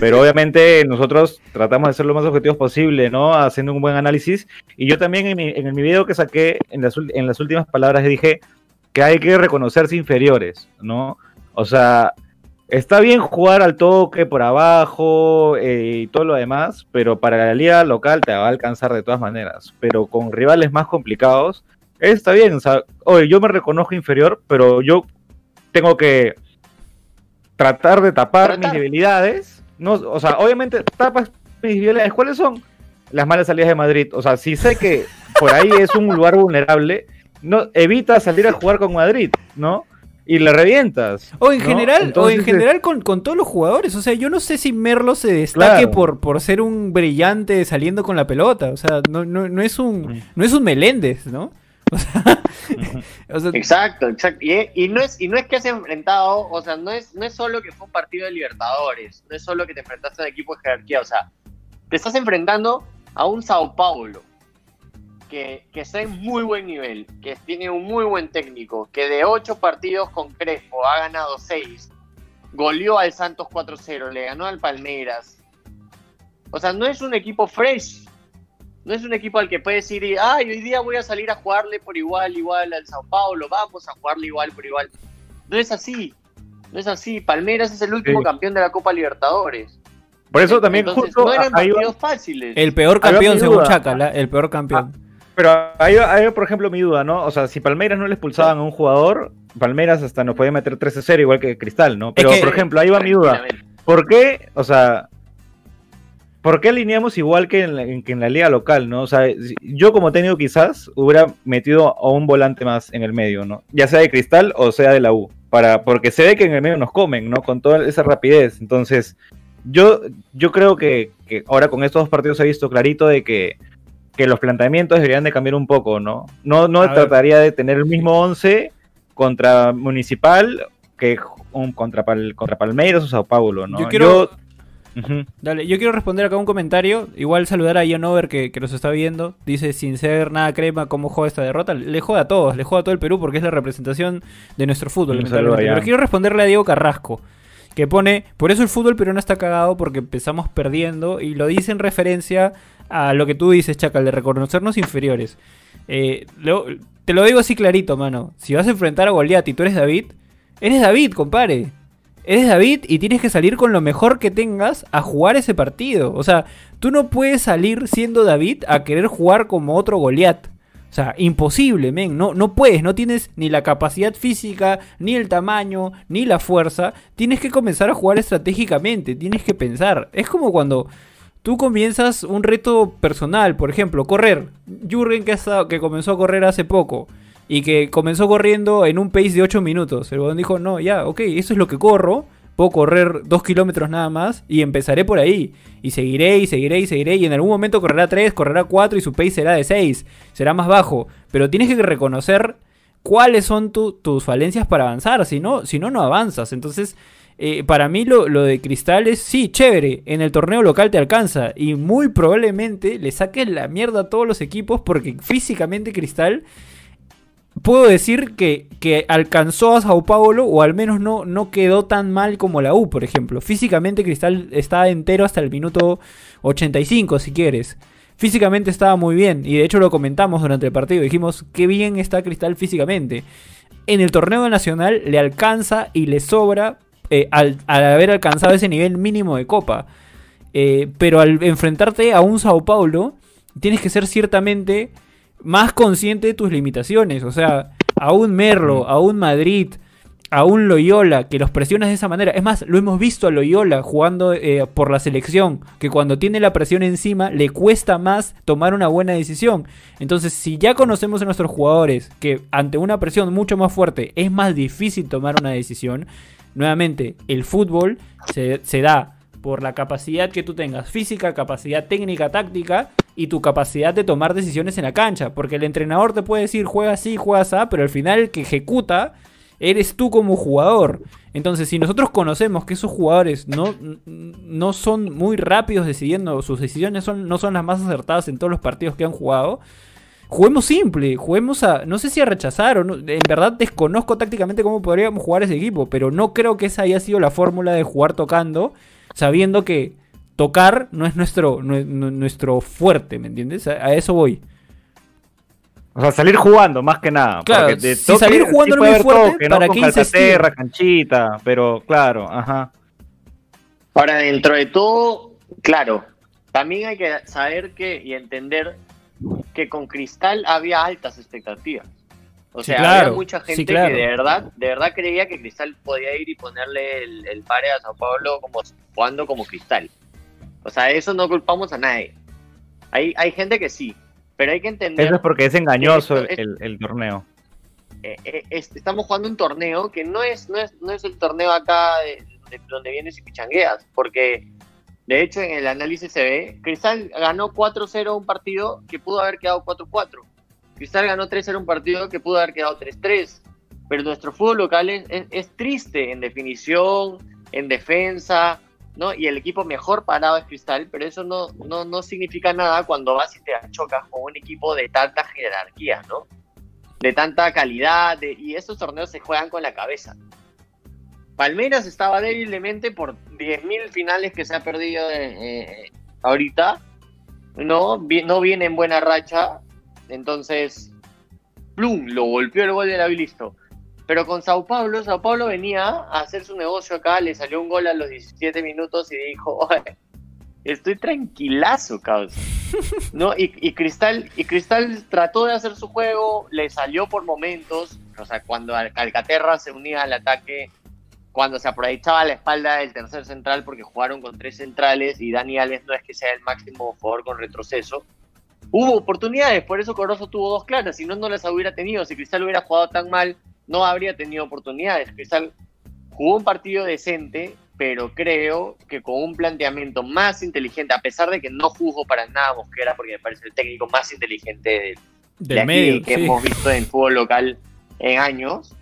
pero obviamente nosotros tratamos de ser lo más objetivos posible, ¿no? Haciendo un buen análisis y yo también en mi, en mi video que saqué, en las, ul- en las últimas palabras dije que hay que reconocerse inferiores, ¿no? O sea, Está bien jugar al toque por abajo eh, y todo lo demás, pero para la liga local te va a alcanzar de todas maneras. Pero con rivales más complicados, está bien. O sea, oye, yo me reconozco inferior, pero yo tengo que tratar de tapar Tratar. mis debilidades. No, o sea, obviamente tapas mis debilidades. ¿Cuáles son? Las malas salidas de Madrid. O sea, si sé que por ahí es un lugar vulnerable, no evita salir a jugar con Madrid, ¿no? Y le revientas. O en ¿no? general, o en general con, con todos los jugadores. O sea, yo no sé si Merlo se destaque Claro. por, por ser un brillante saliendo con la pelota. O sea, no, no, no es un Mm. no es un Meléndez, ¿no? O sea, o sea, Exacto, exacto. Y, y no es, y no es que has enfrentado, o sea, no es, no es solo que fue un partido de Libertadores, no es solo que te enfrentaste a un equipo de jerarquía, o sea, te estás enfrentando a un Sao Paulo que, que está en muy buen nivel, que tiene un muy buen técnico, que de ocho partidos con Crespo ha ganado seis, goleó al Santos 4-0, le ganó al Palmeiras. O sea, no es un equipo fresh, no es un equipo al que puedes ir y, ay, hoy día voy a salir a jugarle por igual, igual al Sao Paulo, vamos a jugarle igual por igual. No es así, no es así. Palmeiras es el último Sí. campeón de la Copa Libertadores. Por eso también Entonces, justo no eran partidos fáciles. el peor campeón según ¿ah? el peor campeón. Pero ahí, va- ahí por ejemplo, mi duda, ¿no? O sea, si Palmeiras no le expulsaban a un jugador, Palmeiras hasta nos podía meter 13-0 igual que Cristal, ¿no? Pero, que- por ejemplo, ahí va mi duda. ¿Por qué, o sea, por qué alineamos igual que en la, que en la liga local, ¿no? O sea, yo como técnico quizás hubiera metido a un volante más en el medio, ¿no? Ya sea de Cristal o sea de la U, para, porque se ve que en el medio nos comen, ¿no? Con toda esa rapidez. Entonces, yo, yo creo que, que ahora con estos dos partidos se ha visto clarito de que, que los planteamientos deberían de cambiar un poco, ¿no? No, no A ver. trataría de tener el mismo 11 contra Municipal que un, contra, Pal- contra Palmeiras o Sao Paulo, ¿no? Yo quiero, Ujú. dale, yo quiero responder acá un comentario. Igual saludar a Ian Over que, que nos está viendo. Dice, sin ser nada crema, ¿cómo joda esta derrota? Le joda a todos, le joda a todo el Perú porque es la representación de nuestro fútbol. Pero quiero responderle a Diego Carrasco. Que pone, por eso el fútbol peruano está cagado porque empezamos perdiendo y lo dice en referencia a lo que tú dices, Chacal, de reconocernos inferiores. Eh, te lo digo así clarito, mano. Si vas a enfrentar a Goliat y tú eres David, eres David, compadre. Eres David y tienes que salir con lo mejor que tengas a jugar ese partido. O sea, tú no puedes salir siendo David a querer jugar como otro Goliat. O sea, imposible, men. No, no puedes, no tienes ni la capacidad física, ni el tamaño, ni la fuerza. Tienes que comenzar a jugar estratégicamente, tienes que pensar. Es como cuando tú comienzas un reto personal, por ejemplo, correr. Jürgen que, ha estado- que comenzó a correr hace poco. y que comenzó corriendo en un pace de 8 minutos. El huevón dijo, no, ya, ok, eso es lo que corro, puedo correr 2 kilómetros nada más y empezaré por ahí. Y seguiré y seguiré y seguiré y en algún momento correrá 3, correrá 4 y su pace será de 6, será más bajo. Pero tienes que reconocer cuáles son tu- tus falencias para avanzar, si no, si no, no avanzas. Entonces, eh, para mí lo, lo de Cristal es, sí, chévere, en el torneo local te alcanza y muy probablemente le saques la mierda a todos los equipos porque físicamente Cristal puedo decir que, que alcanzó a Sao Paulo o al menos no, no quedó tan mal como la U, por ejemplo. Físicamente Cristal estaba entero hasta el minuto 85, si quieres. Físicamente estaba muy bien y de hecho lo comentamos durante el partido. Dijimos qué bien está Cristal físicamente. En el torneo nacional le alcanza y le sobra eh, al, al haber alcanzado ese nivel mínimo de copa. Eh, pero al enfrentarte a un Sao Paulo, tienes que ser ciertamente más consciente de tus limitaciones. O sea, a un Merlo, a un Madrid, a un Loyola, que los presionas de esa manera. Es más, lo hemos visto a Loyola jugando eh, por la selección, que cuando tiene la presión encima le cuesta más tomar una buena decisión. Entonces, si ya conocemos a nuestros jugadores que ante una presión mucho más fuerte es más difícil tomar una decisión, nuevamente, el fútbol se, se da por la capacidad que tú tengas física, capacidad técnica, táctica y tu capacidad de tomar decisiones en la cancha. Porque el entrenador te puede decir juega así, juega así, pero al final el que ejecuta eres tú como jugador. Entonces, si nosotros conocemos que esos jugadores no, no son muy rápidos decidiendo, sus decisiones son, no son las más acertadas en todos los partidos que han jugado, juguemos simple, juguemos a, no sé si a rechazar o no, en verdad desconozco tácticamente cómo podríamos jugar ese equipo, pero no creo que esa haya sido la fórmula de jugar tocando, sabiendo que tocar no es nuestro, no es- no- nuestro fuerte, ¿me entiendes? A, a eso voy. O sea, salir jugando, más que nada. Claro, de si toque salir jugando sí no es muy fuerte, toque, ¿para ¿no? qué Con insistir? calcaterra, canchita, pero claro, ajá. Ahora, dentro de todo, claro, también hay que saber que y entender que con Cristal había altas expectativas. O Sí, sea, claro, había mucha sí, gente claro. que de verdad, de verdad creía que Cristal podía ir y ponerle el, el pare a Sao Paulo como jugando como Cristal. O sea, eso no culpamos a nadie. Hay, hay gente que sí, pero hay que entender Eso es porque es engañoso Esto- el, el- el torneo. eh, eh, es- estamos jugando un torneo que no es, no es, no es el torneo acá de, de donde vienes y pichangueas, porque de hecho en el análisis se ve, Cristal ganó 4-0 un partido que pudo haber quedado 4-4. Cristal ganó 3-0 un partido que pudo haber quedado 3-3. Pero nuestro fútbol local es, triste en definición, en defensa, ¿no? Y el equipo mejor parado es Cristal, pero eso no, no, no significa nada cuando vas y te chocas con un equipo de tanta jerarquía, ¿no? de tanta calidad, y estos torneos se juegan con la cabeza. Palmeiras estaba débilmente por 10.000 finales que se ha perdido eh, eh, ahorita, no, no viene en buena racha, entonces, plum, lo golpeó el gol del Abilisto. Pero con Sao Paulo, Sao Paulo venía a hacer su negocio acá, le salió un gol a los 17 minutos y dijo, "Oye, estoy tranquilazo, causa. ¿no? Y, y Cristal, y Cristal trató de hacer su juego, le salió por momentos, o sea, cuando Al- Calcaterra se unía al ataque, cuando se aprovechaba la espalda del tercer central, porque jugaron con tres centrales y Dani Alves no es que sea el máximo jugador con retroceso. Hubo oportunidades, por eso Corozo tuvo dos claras, si no, no las hubiera tenido. Si Cristal hubiera jugado tan mal, no habría tenido oportunidades. Cristal jugó un partido decente, pero creo que con un planteamiento más inteligente, a pesar de que no juzgo para nada a Mosquera, porque me parece el técnico más inteligente de, de aquí medio, que sí. hemos visto en fútbol local en años.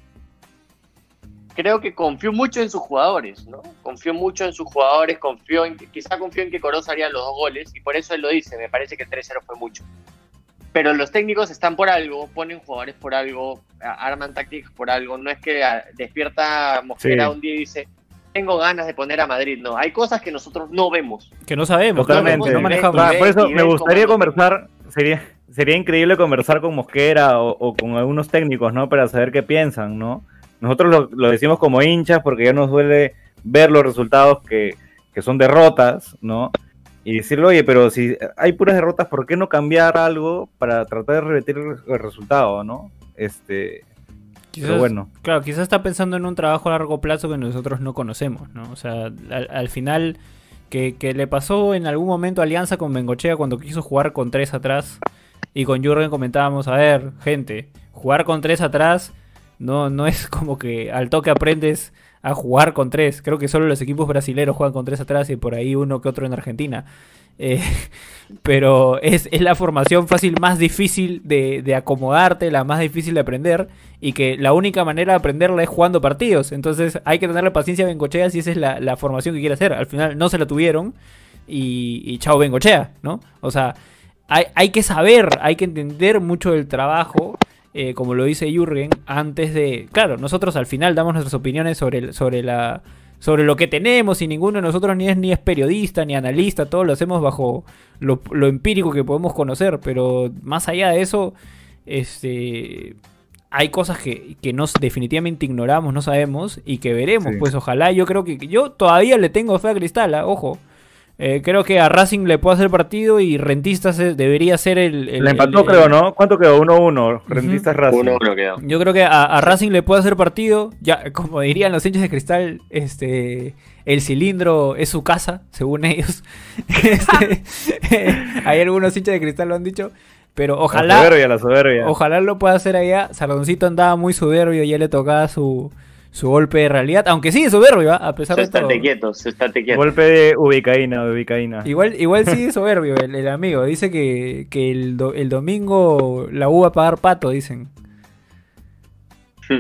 Creo que confió mucho en sus jugadores, ¿no? Confió mucho en sus jugadores, confió en que, quizá confió en que Corozo haría los dos goles, y por eso él lo dice, me parece que 3-0 fue mucho. Pero los técnicos están por algo, ponen jugadores por algo, arman tácticas por algo, no es que a- despierta Mosquera Sí. un día y dice, tengo ganas de poner a Madrid, no, hay cosas que nosotros no vemos. Que no sabemos, Totalmente. no manejamos. Ah, por eso me gustaría conversar, sería, sería increíble conversar con Mosquera o, o con algunos técnicos, ¿no? Para saber qué piensan, ¿no? Nosotros lo, lo decimos como hinchas porque ya nos duele ver los resultados que, que son derrotas, ¿no? Y decirle, oye, pero si hay puras derrotas, ¿por qué no cambiar algo para tratar de revertir el resultado, ¿no? Este, Quizás- pero bueno. Claro, quizás está pensando en un trabajo a largo plazo que nosotros no conocemos, ¿no? O sea, al, al final, que, que le pasó en algún momento alianza con Bengochea cuando quiso jugar con tres atrás, Y con Jurgen comentábamos, a ver, gente, jugar con tres atrás no, no es como que al toque aprendes a jugar con tres. Creo que solo los equipos brasileños juegan con tres atrás y por ahí uno que otro en Argentina. Eh, pero es, es, la formación fácil más difícil de, de, acomodarte, la más difícil de aprender y que la única manera de aprenderla es jugando partidos. Entonces hay que tenerle paciencia a Bengochea si esa es la, la formación que quiere hacer. Al final no se la tuvieron y, y chao Bengochea, ¿no? O sea, hay, hay que saber, hay que entender mucho del trabajo eh, como lo dice Jürgen, antes de... Claro, nosotros al final damos nuestras opiniones sobre, sobre, la, sobre lo que tenemos y ninguno de nosotros ni es, ni es periodista ni analista, todo lo hacemos bajo lo, lo empírico que podemos conocer, pero más allá de eso, este, hay cosas que, que nos definitivamente ignoramos, no sabemos y que veremos, Sí. pues ojalá, yo creo que yo todavía le tengo fe a Cristal, ¿ah? ojo. Eh, creo que a Racing le puede hacer partido y Rentistas debería ser el... el- Le empató, el- creo, ¿no? ¿Cuánto quedó? 1-1. Rentistas Racing. Uno uno quedó. Yo creo que a, a Racing le puede hacer partido. Ya, como dirían los hinchas de cristal, este el cilindro es su casa, según ellos. Este, hay algunos hinchas de cristal lo han dicho. Pero La ojalá, soberbia, la soberbia. ojalá lo pueda hacer allá. Sardoncito andaba muy soberbio, ya le tocaba su, su golpe de realidad. Aunque sigue soberbio, ¿ah? a pesar Se de todo. estate quieto, se estate quieto. Golpe de ubicaína, de ubicaína. Igual, igual sigue soberbio el, el amigo. Dice que, que el, do- el domingo la U va a pagar pato, dicen.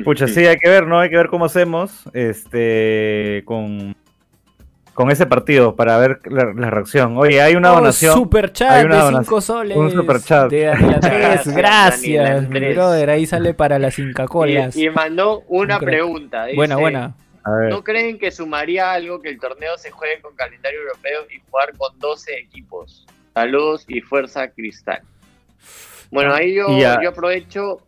Pucha, sí, hay que ver, ¿no? Hay que ver cómo hacemos este con, con ese partido para ver la, la reacción. Oye, hay una Oh, donación. Super chat hay una de donación- 5 soles. un super chat. De Daniel Andrés, Gracias, gracias, Daniel mi Andrés. brother. Ahí sale para las Inca Colas. Y, y mandó una pregunta. dice, Buena, buena. A ver. ¿No creen que sumaría algo que el torneo se juegue con calendario europeo y jugar con 12 equipos? Saludos y fuerza cristal. Bueno, ahí yo, yo aprovecho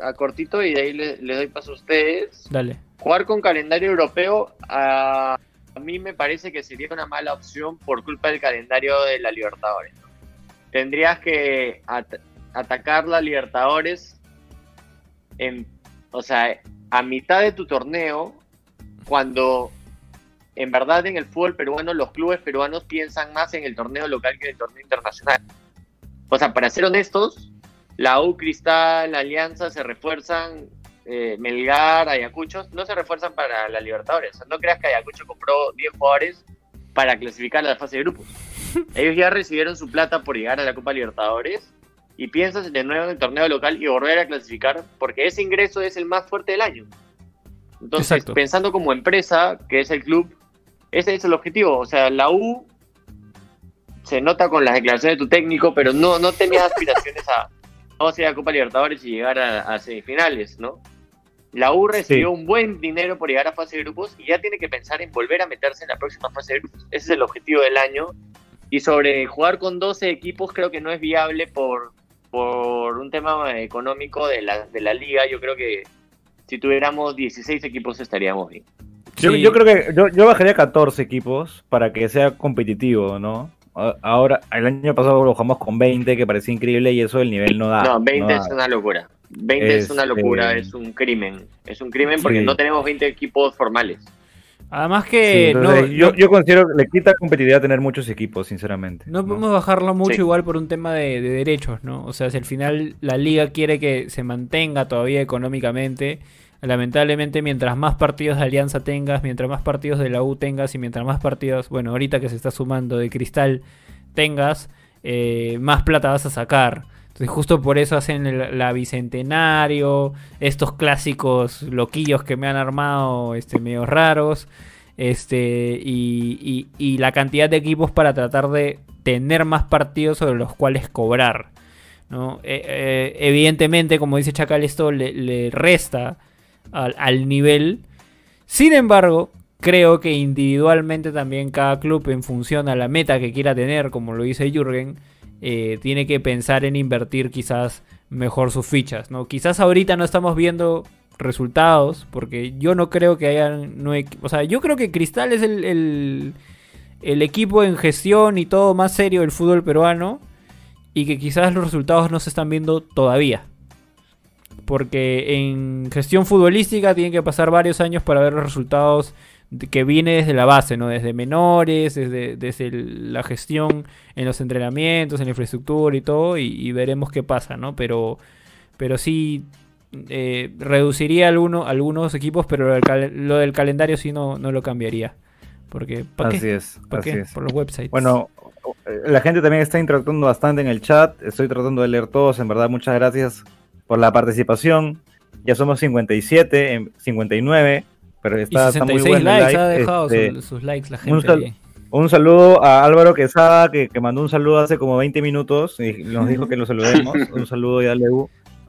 a cortito y de ahí le, le doy paso a ustedes. Dale. Jugar con calendario europeo a, a mí me parece que sería una mala opción por culpa del calendario de la Libertadores. Tendrías que at- atacar la Libertadores en, o sea, a mitad de tu torneo, cuando en verdad en el fútbol peruano los clubes peruanos piensan más en el torneo local que en el torneo internacional. O sea, para ser honestos, la U Cristal, la Alianza se refuerzan, eh, Melgar, Ayacucho, no se refuerzan para la Libertadores. O sea, no creas que Ayacucho compró 10 jugadores para clasificar a la fase de grupos. Ellos ya recibieron su plata por llegar a la Copa Libertadores y piensas de nuevo en el torneo local y volver a clasificar porque ese ingreso es el más fuerte del año. Entonces, Exacto. pensando como empresa, que es el club, ese es el objetivo. O sea, la U se nota con las declaraciones de tu técnico, pero no, no tenía aspiraciones a vamos a ir a Copa Libertadores y llegar a, a semifinales, ¿no? La U recibió un buen dinero por llegar a fase de grupos y ya tiene que pensar en volver a meterse en la próxima fase de grupos. Ese es el objetivo del año. Y sobre jugar con 12 equipos creo que no es viable por, por un tema económico de la, de la liga. Yo creo que si tuviéramos 16 equipos estaríamos bien. Yo, Sí. yo creo que yo, yo bajaría 14 equipos para que sea competitivo, ¿no? Ahora, el año pasado lo jugamos con 20, que parecía increíble, y eso el nivel no da. no, 20 da. es una locura. 20 es una Este- locura, es un crimen. Es un crimen porque Sí. no tenemos 20 equipos formales. Además Sí, que no, entonces, yo, no- yo considero que le quita competitividad tener muchos equipos, sinceramente. no podemos bajarlo mucho Sí. igual por un tema de, de derechos, ¿no? O sea, si al final la liga quiere que se mantenga todavía económicamente, lamentablemente mientras más partidos de Alianza tengas, mientras más partidos de la U tengas y mientras más partidos, bueno, ahorita que se está sumando de Cristal tengas, eh, más plata vas a sacar. Justo por eso hacen el- la Bicentenario, estos clásicos loquillos que me han armado este, medio raros, este, y, y- y la cantidad de equipos para tratar de tener más partidos sobre los cuales cobrar. ¿no? Eh, eh, evidentemente, como dice Chacal, esto le, le resta al, al nivel. Sin embargo, creo que individualmente también cada club, en función a la meta que quiera tener, como lo dice Jürgen, eh, tiene que pensar en invertir quizás mejor sus fichas. ¿no? Quizás ahorita no estamos viendo resultados, porque yo no creo que hayan... O sea, yo creo que Cristal es el, el, equipo en gestión y todo más serio del fútbol peruano y que quizás los resultados no se están viendo todavía. Porque en gestión futbolística tienen que pasar varios años para ver los resultados que viene desde la base, ¿no? Desde menores, desde, desde la gestión en los entrenamientos, en la infraestructura y todo, y, y veremos qué pasa, ¿no? Pero, pero sí eh, reduciría alguno- algunos equipos, pero lo del, cal- lo del calendario sí no, no lo cambiaría. Porque, ¿para Así qué? es, ¿Para así qué? es. Por los websites. Bueno, la gente también está interactuando bastante en el chat. Estoy tratando de leer todos. En verdad, muchas gracias por la participación. Ya somos 57, en 59. Pero y está, está muy 66 bueno el likes, live. ha dejado Este, sus, sus likes la un gente. sal- un saludo a Álvaro Quesada, que, que mandó un saludo hace como 20 minutos. Y nos dijo que lo saludemos. un saludo ya, Leu.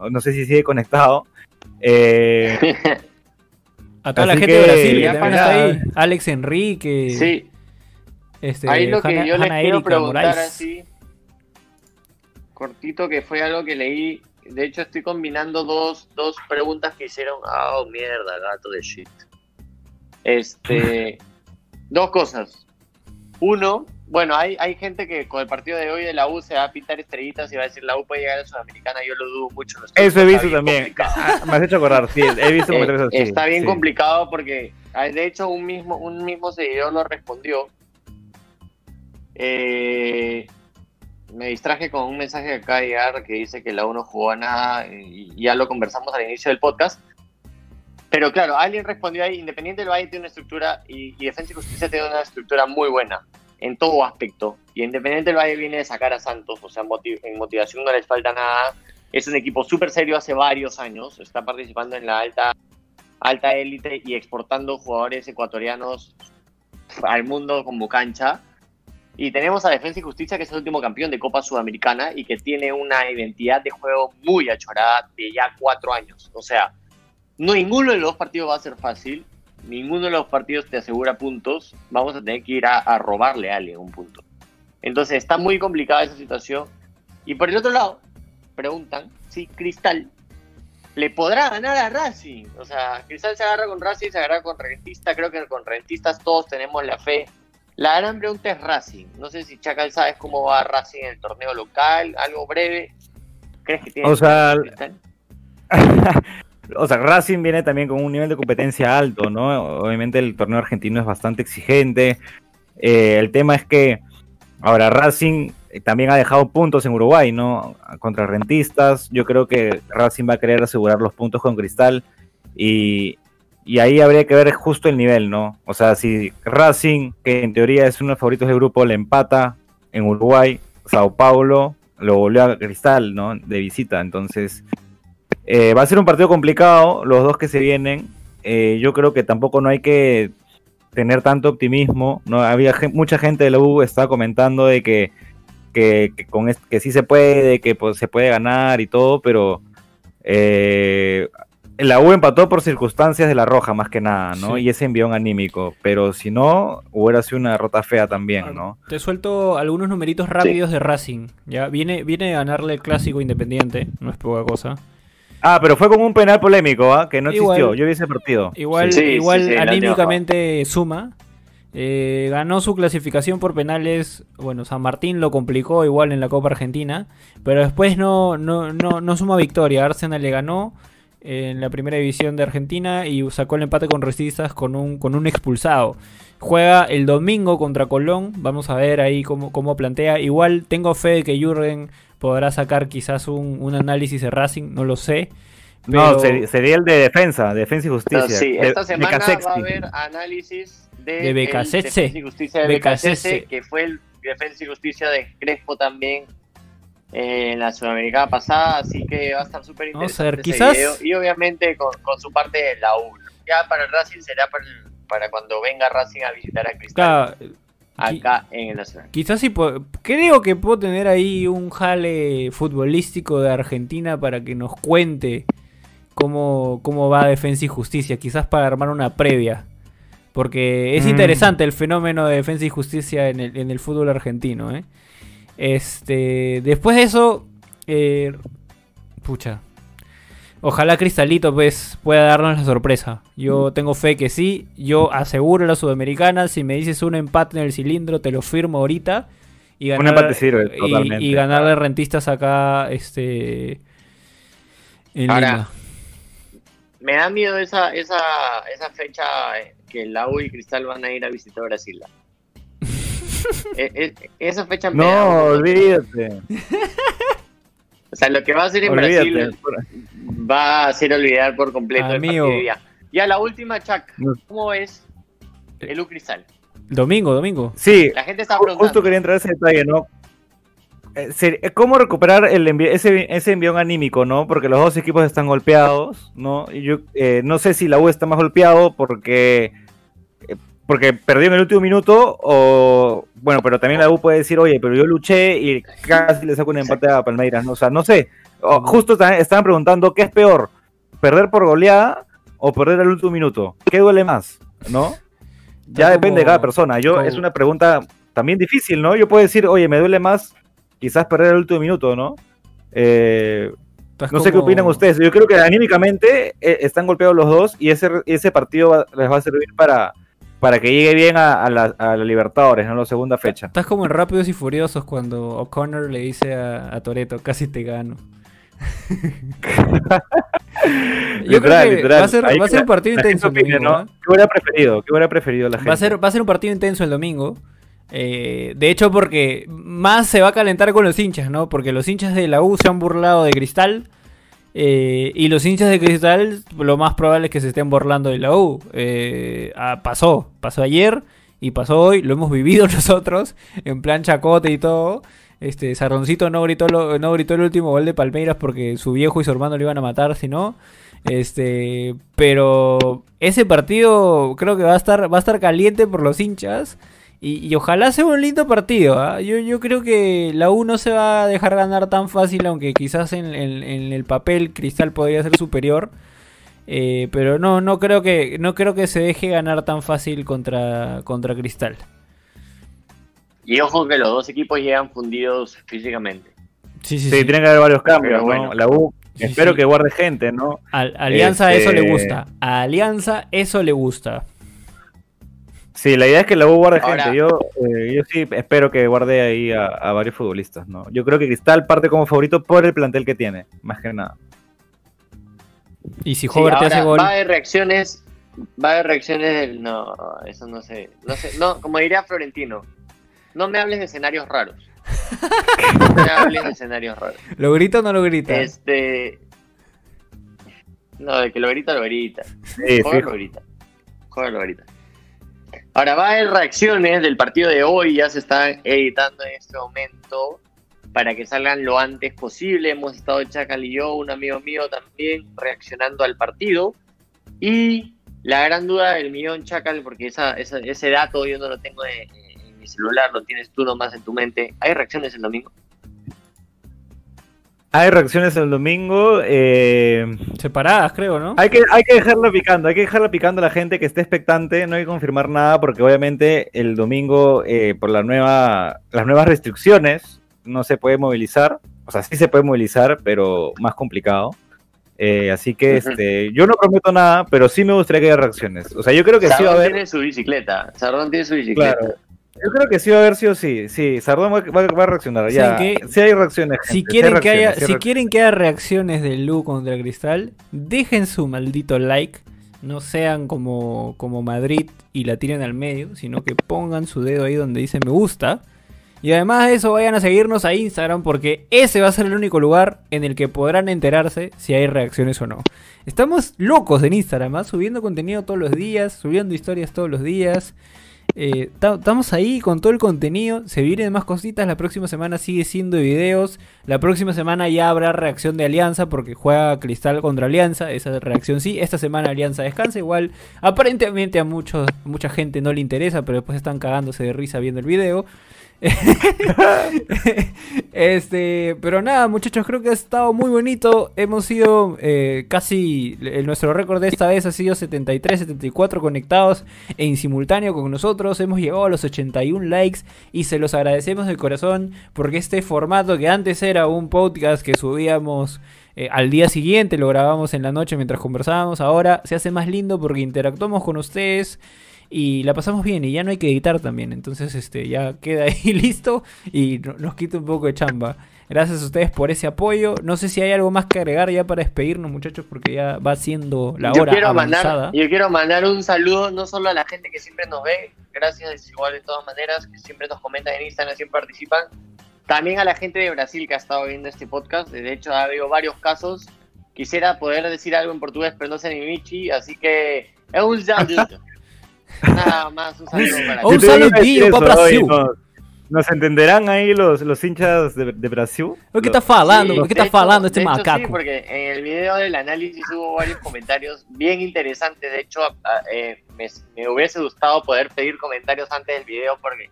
No sé si sigue conectado. Eh, A toda la gente de que, Brasil que ya para- está ahí. Alex Enrique. sí, Este, ahí lo que Hanna- yo les Hanna quiero Erika preguntar Moraes. así, cortito, que fue algo que leí. De hecho, estoy combinando dos, dos preguntas que hicieron. Ah, oh, mierda, gato de shit. Este, dos cosas. Uno, bueno, hay, hay gente que con el partido de hoy de la U se va a pintar estrellitas y va a decir la U puede llegar a Sudamericana. Yo lo dudo mucho. Eso he visto también. Ah, me has hecho acordar. Sí, he visto Eh, comentarios así. está bien sí. complicado porque ah, de hecho un mismo un mismo seguidor lo respondió Eh, me distraje con un mensaje de llegar que dice que la U no jugó a nada y ya lo conversamos al inicio del podcast pero claro alguien respondió ahí Independiente del Valle tiene una estructura y, y Defensa y Justicia tiene una estructura muy buena en todo aspecto y Independiente del Valle viene de sacar a Santos o sea motiv- en motivación no les falta nada es un equipo súper serio hace varios años está participando en la alta alta élite y exportando jugadores ecuatorianos al mundo como cancha. Y tenemos a Defensa y Justicia, que es el último campeón de Copa Sudamericana y que tiene una identidad de juego muy achorada de ya cuatro años. O sea, no ninguno de los dos partidos va a ser fácil, ninguno de los partidos te asegura puntos, vamos a tener que ir a, a robarle a alguien un punto. Entonces está muy complicada esa situación. Y por el otro lado, preguntan si Cristal le podrá ganar a Racing. O sea, Cristal se agarra con Racing, se agarra con Rentista. Creo que con Rentistas todos tenemos la fe. La gran pregunta es Racing. No sé si Chacal sabes cómo va Racing en el torneo local, algo breve. ¿Crees que tiene O sea, Cristal? o sea, Racing viene también con un nivel de competencia alto, ¿no? Obviamente el torneo argentino es bastante exigente. Eh, el tema es que ahora Racing eh, también ha dejado puntos en Uruguay, ¿no? Contra rentistas. Yo creo que Racing va a querer asegurar los puntos con Cristal y, y ahí habría que ver justo el nivel, ¿no? O sea, si Racing, que en teoría es uno de los favoritos del grupo, le empata en Uruguay, Sao Paulo, lo volvió a Cristal, ¿no? De visita. Entonces, eh, va a ser un partido complicado, los dos que se vienen. Eh, yo creo que tampoco no hay que tener tanto optimismo. No había mucha gente de la U estaba comentando de que, que, que con que sí se puede, que pues, se puede ganar y todo, pero eh, la U empató por circunstancias de la roja más que nada, ¿no? Sí. Y ese envión anímico. Pero si no, hubiera sido una derrota fea también, ¿no? Te suelto algunos numeritos rápidos de Racing. Ya viene, viene a ganarle el clásico independiente, no es poca cosa. Ah, pero fue como un penal polémico, ¿ah? Que no Igual. existió. Yo vi ese partido. Igual, Sí, igual sí, anímicamente suma. Eh, ganó su clasificación por penales. Bueno, San Martín lo complicó igual en la Copa Argentina. Pero después no, no, no, no suma victoria. Arsenal le ganó en la primera división de Argentina y sacó el empate con Restistas con un, con un expulsado. Juega el domingo contra Colón. Vamos a ver ahí cómo, cómo plantea. Igual tengo fe de que Jürgen podrá sacar quizás un, un análisis de Racing. No lo sé. No, pero- sería el de defensa, defensa y justicia. Pero sí, de- esta de semana va a haber análisis de, De Becasese. Defensa y Justicia de Becasese. Becasese, que fue el Defensa y Justicia de Crespo también eh, en la Sudamericana pasada, así que va a estar súper Vamos a interesante ver, ese quizás- video. Y obviamente con, con su parte de la U. Ya para el Racing será para, el- para cuando venga Racing a visitar a Cristal Claro, acá en el Nacional. Quizás sí, creo que puedo tener ahí un jale futbolístico de Argentina para que nos cuente cómo, cómo va Defensa y Justicia, quizás para armar una previa. Porque es Mm. interesante el fenómeno de Defensa y Justicia en el, en el fútbol argentino. ¿eh? Este, después de eso, eh, pucha, ojalá Cristalito pues pueda darnos la sorpresa. Yo tengo fe que sí. Yo aseguro la Sudamericana. Si me dices un empate en el cilindro, te lo firmo ahorita. Y Un empate sirve, y- totalmente. Y, ganarle rentistas acá, este, en Ahora, Lima. Me da miedo esa, esa, esa fecha, que la U y Cristal van a ir a visitar Brasil. Eh, eh, esa fecha me No, da- olvídate. O sea, lo que va a hacer en Olvídate. Brasil va a hacer olvidar por completo el Amigo. partido día. Ya la última, Chuck, No. ¿cómo es el U Cristal? Domingo, domingo. Sí, La gente está preguntando. Justo quería entrar a ese detalle, ¿no? Eh, eh, ¿Cómo recuperar el envi- ese, ese envión anímico, no? Porque los dos equipos están golpeados, ¿no? Y yo eh, no sé si la U está más golpeado porque, porque perdió en el último minuto o... Bueno, pero también la U puede decir, oye, pero yo luché y casi le saco un empate a Palmeiras, ¿no? O sea, no sé. O- justo ta- estaban preguntando, ¿qué es peor? ¿Perder por goleada o perder al último minuto? ¿Qué duele más? ¿No? Ya depende de cada persona. Yo como- es una pregunta también difícil, ¿no? Yo puedo decir, oye, me duele más quizás perder el último minuto, ¿no? Eh, no sé qué opinan ustedes. Yo creo que anímicamente eh, están golpeados los dos y ese, ese partido va- les va a servir para, para que llegue bien a, a la, a la Libertadores, ¿no? La segunda fecha. Estás como en Rápidos y Furiosos cuando O'Connor le dice a, a Toreto, casi te gano. Yo creo que va a ser, Ahí va a ser la- un partido intenso el opine, domingo, ¿no? ¿eh? ¿Qué hubiera preferido? ¿Qué hubiera preferido la gente? Va a, ser, va a ser un partido intenso el domingo. Eh, de hecho, porque más se va a calentar con los hinchas, ¿no? Porque los hinchas de la U se han burlado de Cristal. Eh, y los hinchas de Cristal, lo más probable es que se estén burlando de la U. Eh, ah, pasó, pasó ayer y pasó hoy, lo hemos vivido nosotros, en plan chacote y todo. Este, Sarroncito no gritó, no gritó el último gol de Palmeiras porque su viejo y su hermano lo iban a matar, si no. Este, pero ese partido creo que va a estar, va a estar caliente por los hinchas. Y, y ojalá sea un lindo partido. ¿ah? Yo, yo creo que la U no se va a dejar ganar tan fácil, aunque quizás en, en- en el papel Cristal podría ser superior. Eh, pero no, no creo que, no creo que se deje ganar tan fácil contra, contra Cristal. Y ojo que los dos equipos llegan fundidos físicamente. Sí, sí, Sí, sí. tiene que haber varios cambios, Pero ¿no? bueno. La U, Sí, espero sí. que guarde gente, ¿no? Al- Alianza eso le Este- gusta. A Alianza eso le gusta. Sí, la idea es que la U guarde Ahora- gente. Yo, eh, yo sí espero que guarde ahí a, a varios futbolistas, ¿no? Yo creo que Cristal parte como favorito por el plantel que tiene, más que nada. Y si Sí, Hobart te hace ahora, gol. Va a haber reacciones. Va a haber reacciones del. No, eso no sé. No sé. No, como diría Florentino. No me hables de escenarios raros. No me hables de escenarios raros. ¿Lo grita o no lo grita? Este. No, de que lo grita, lo grita. Sí, Joder, lo grita. Joder, lo grita. Ahora va a haber reacciones del partido de hoy, ya se están editando en este momento para que salgan lo antes posible. Hemos estado Chacal y yo, un amigo mío también, reaccionando al partido. Y la gran duda del millón Chacal, porque esa, esa- ese dato yo no lo tengo en, en mi celular, lo tienes tú nomás en tu mente. ¿Hay reacciones el domingo? Hay reacciones el domingo. eh, Separadas, creo, ¿no? hay, que, hay que dejarla picando, hay que dejarla picando a la gente que esté expectante. No hay que confirmar nada porque obviamente el domingo, eh, por la nueva, las nuevas restricciones, no se puede movilizar. O sea, sí se puede movilizar, pero más complicado. Eh, así que este, yo no prometo nada, pero sí me gustaría que haya reacciones. O sea, yo creo que sí va a Sardón haber. tiene su bicicleta. Sardón tiene su bicicleta. Claro. Yo creo que sí va a haber sí o sí. Sí, Sardón va, va- va a reaccionar. Ya. Hay reacciones. Si gente, sí hay quieren, que haya, sí si reacciones. quieren que haya reacciones de Lu contra Cristal, dejen su maldito like. No sean como, como Madrid y la tiren al medio, sino que pongan su dedo ahí donde dice me gusta. Y además de eso, vayan a seguirnos a Instagram porque ese va a ser el único lugar en el que podrán enterarse si hay reacciones o no. Estamos locos en Instagram, ¿ah? subiendo contenido todos los días, subiendo historias todos los días. Eh, ta- Estamos ahí con todo el contenido. Se vienen más cositas. La próxima semana sigue siendo de videos. La próxima semana ya habrá reacción de Alianza porque juega Cristal contra Alianza. Esa reacción sí. Esta semana Alianza descansa. Igual, aparentemente a muchos, mucha gente no le interesa, pero después están cagándose de risa viendo el video. este, pero nada, muchachos, creo que ha estado muy bonito. Hemos sido eh, casi. el- nuestro récord de esta vez ha sido 73, 74 conectados en simultáneo con nosotros. Hemos llegado a los 81 likes y se los agradecemos de corazón porque este formato que antes era un podcast que subíamos eh, al día siguiente, lo grabamos en la noche mientras conversábamos, ahora se hace más lindo porque interactuamos con ustedes. Y la pasamos bien y ya no hay que editar también. Entonces, este, ya queda ahí listo y no- nos quita un poco de chamba. Gracias a ustedes por ese apoyo. No sé si hay algo más que agregar ya para despedirnos, muchachos, porque ya va siendo la yo hora quiero avanzada. mandar, yo quiero mandar un saludo no solo a la gente que siempre nos ve, gracias igual de todas maneras, que siempre nos comentan en Instagram, siempre participan. También a la gente de Brasil que ha estado viendo este podcast. De hecho, ha habido varios casos. Quisiera poder decir algo en portugués, pero no sé ni Michi, así que es un saludo. Nada más, un saludo para Un Yo te iba a decir saludillo eso, pa' oye, Brasil. Nos, nos entenderán ahí los, los hinchas de, de Brasil. ¿Qué está falando? Sí, ¿Qué está hecho- falando este hecho, macaco? Sí, porque en el video del análisis hubo varios comentarios bien interesantes. De hecho, a- a- eh, me, me hubiese gustado poder pedir comentarios antes del video porque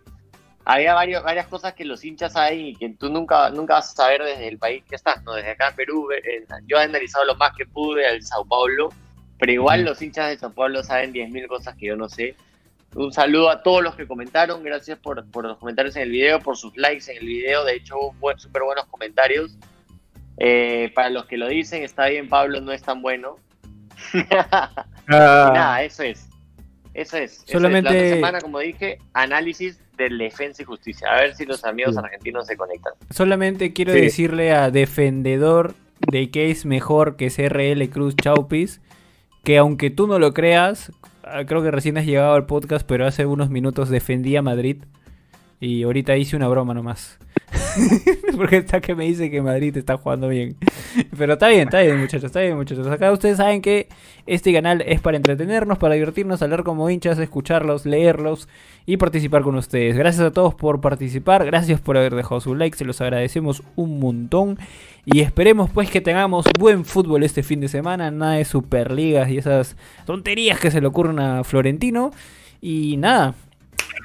había varios, varias cosas que los hinchas saben y que tú nunca, nunca vas a saber desde el país que estás, ¿no? Desde acá en Perú, eh, yo he analizado lo más que pude al Sao Paulo, pero igual los hinchas de Sao Paulo saben 10.000 cosas que yo no sé. Un saludo a todos los que comentaron, gracias por, por los comentarios en el video, por sus likes en el video, de hecho hubo buen- súper buenos comentarios. Eh, para los que lo dicen, está bien Pablo, no es tan bueno. Y Ah, nada, eso es. Eso es. Eso es. Solamente- La semana, como dije, análisis de defensa y justicia. A ver si los amigos Sí. argentinos se conectan. Solamente quiero Sí. decirle a defendedor de que es mejor que CRL Cruz Chaupis, que aunque tú no lo creas, ah, creo que recién has llegado al podcast, pero hace unos minutos defendí a Madrid y ahorita hice una broma nomás. Porque está que me dice que Madrid está jugando bien. Pero está bien, está bien, muchachos, está bien, muchachos. Acá ustedes saben que este canal es para entretenernos, para divertirnos, hablar como hinchas, escucharlos, leerlos y participar con ustedes. Gracias a todos por participar, gracias por haber dejado su like, se los agradecemos un montón. Y esperemos pues que tengamos buen fútbol este fin de semana, nada de superligas y esas tonterías que se le ocurren a Florentino. Y nada,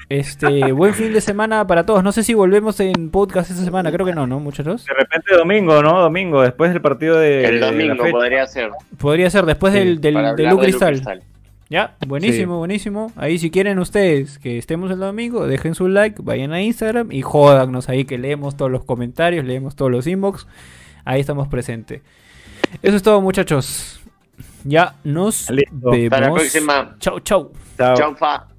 este buen fin de semana para todos. No sé si volvemos en podcast esta semana, creo que no, ¿no, muchachos? de repente domingo, ¿no? Domingo, después del partido de. El domingo podría ser. Podría ser después Sí, del, del, Lu de Lu Cristal. Ya, buenísimo, buenísimo. Ahí si quieren ustedes que estemos el domingo, dejen su like, vayan a Instagram y jódanos ahí que leemos todos los comentarios, leemos todos los inbox. Ahí estamos presentes. Eso es todo, muchachos. Ya nos Listo. vemos. Hasta la próxima. Chau, chau. Chao. Chau, fa.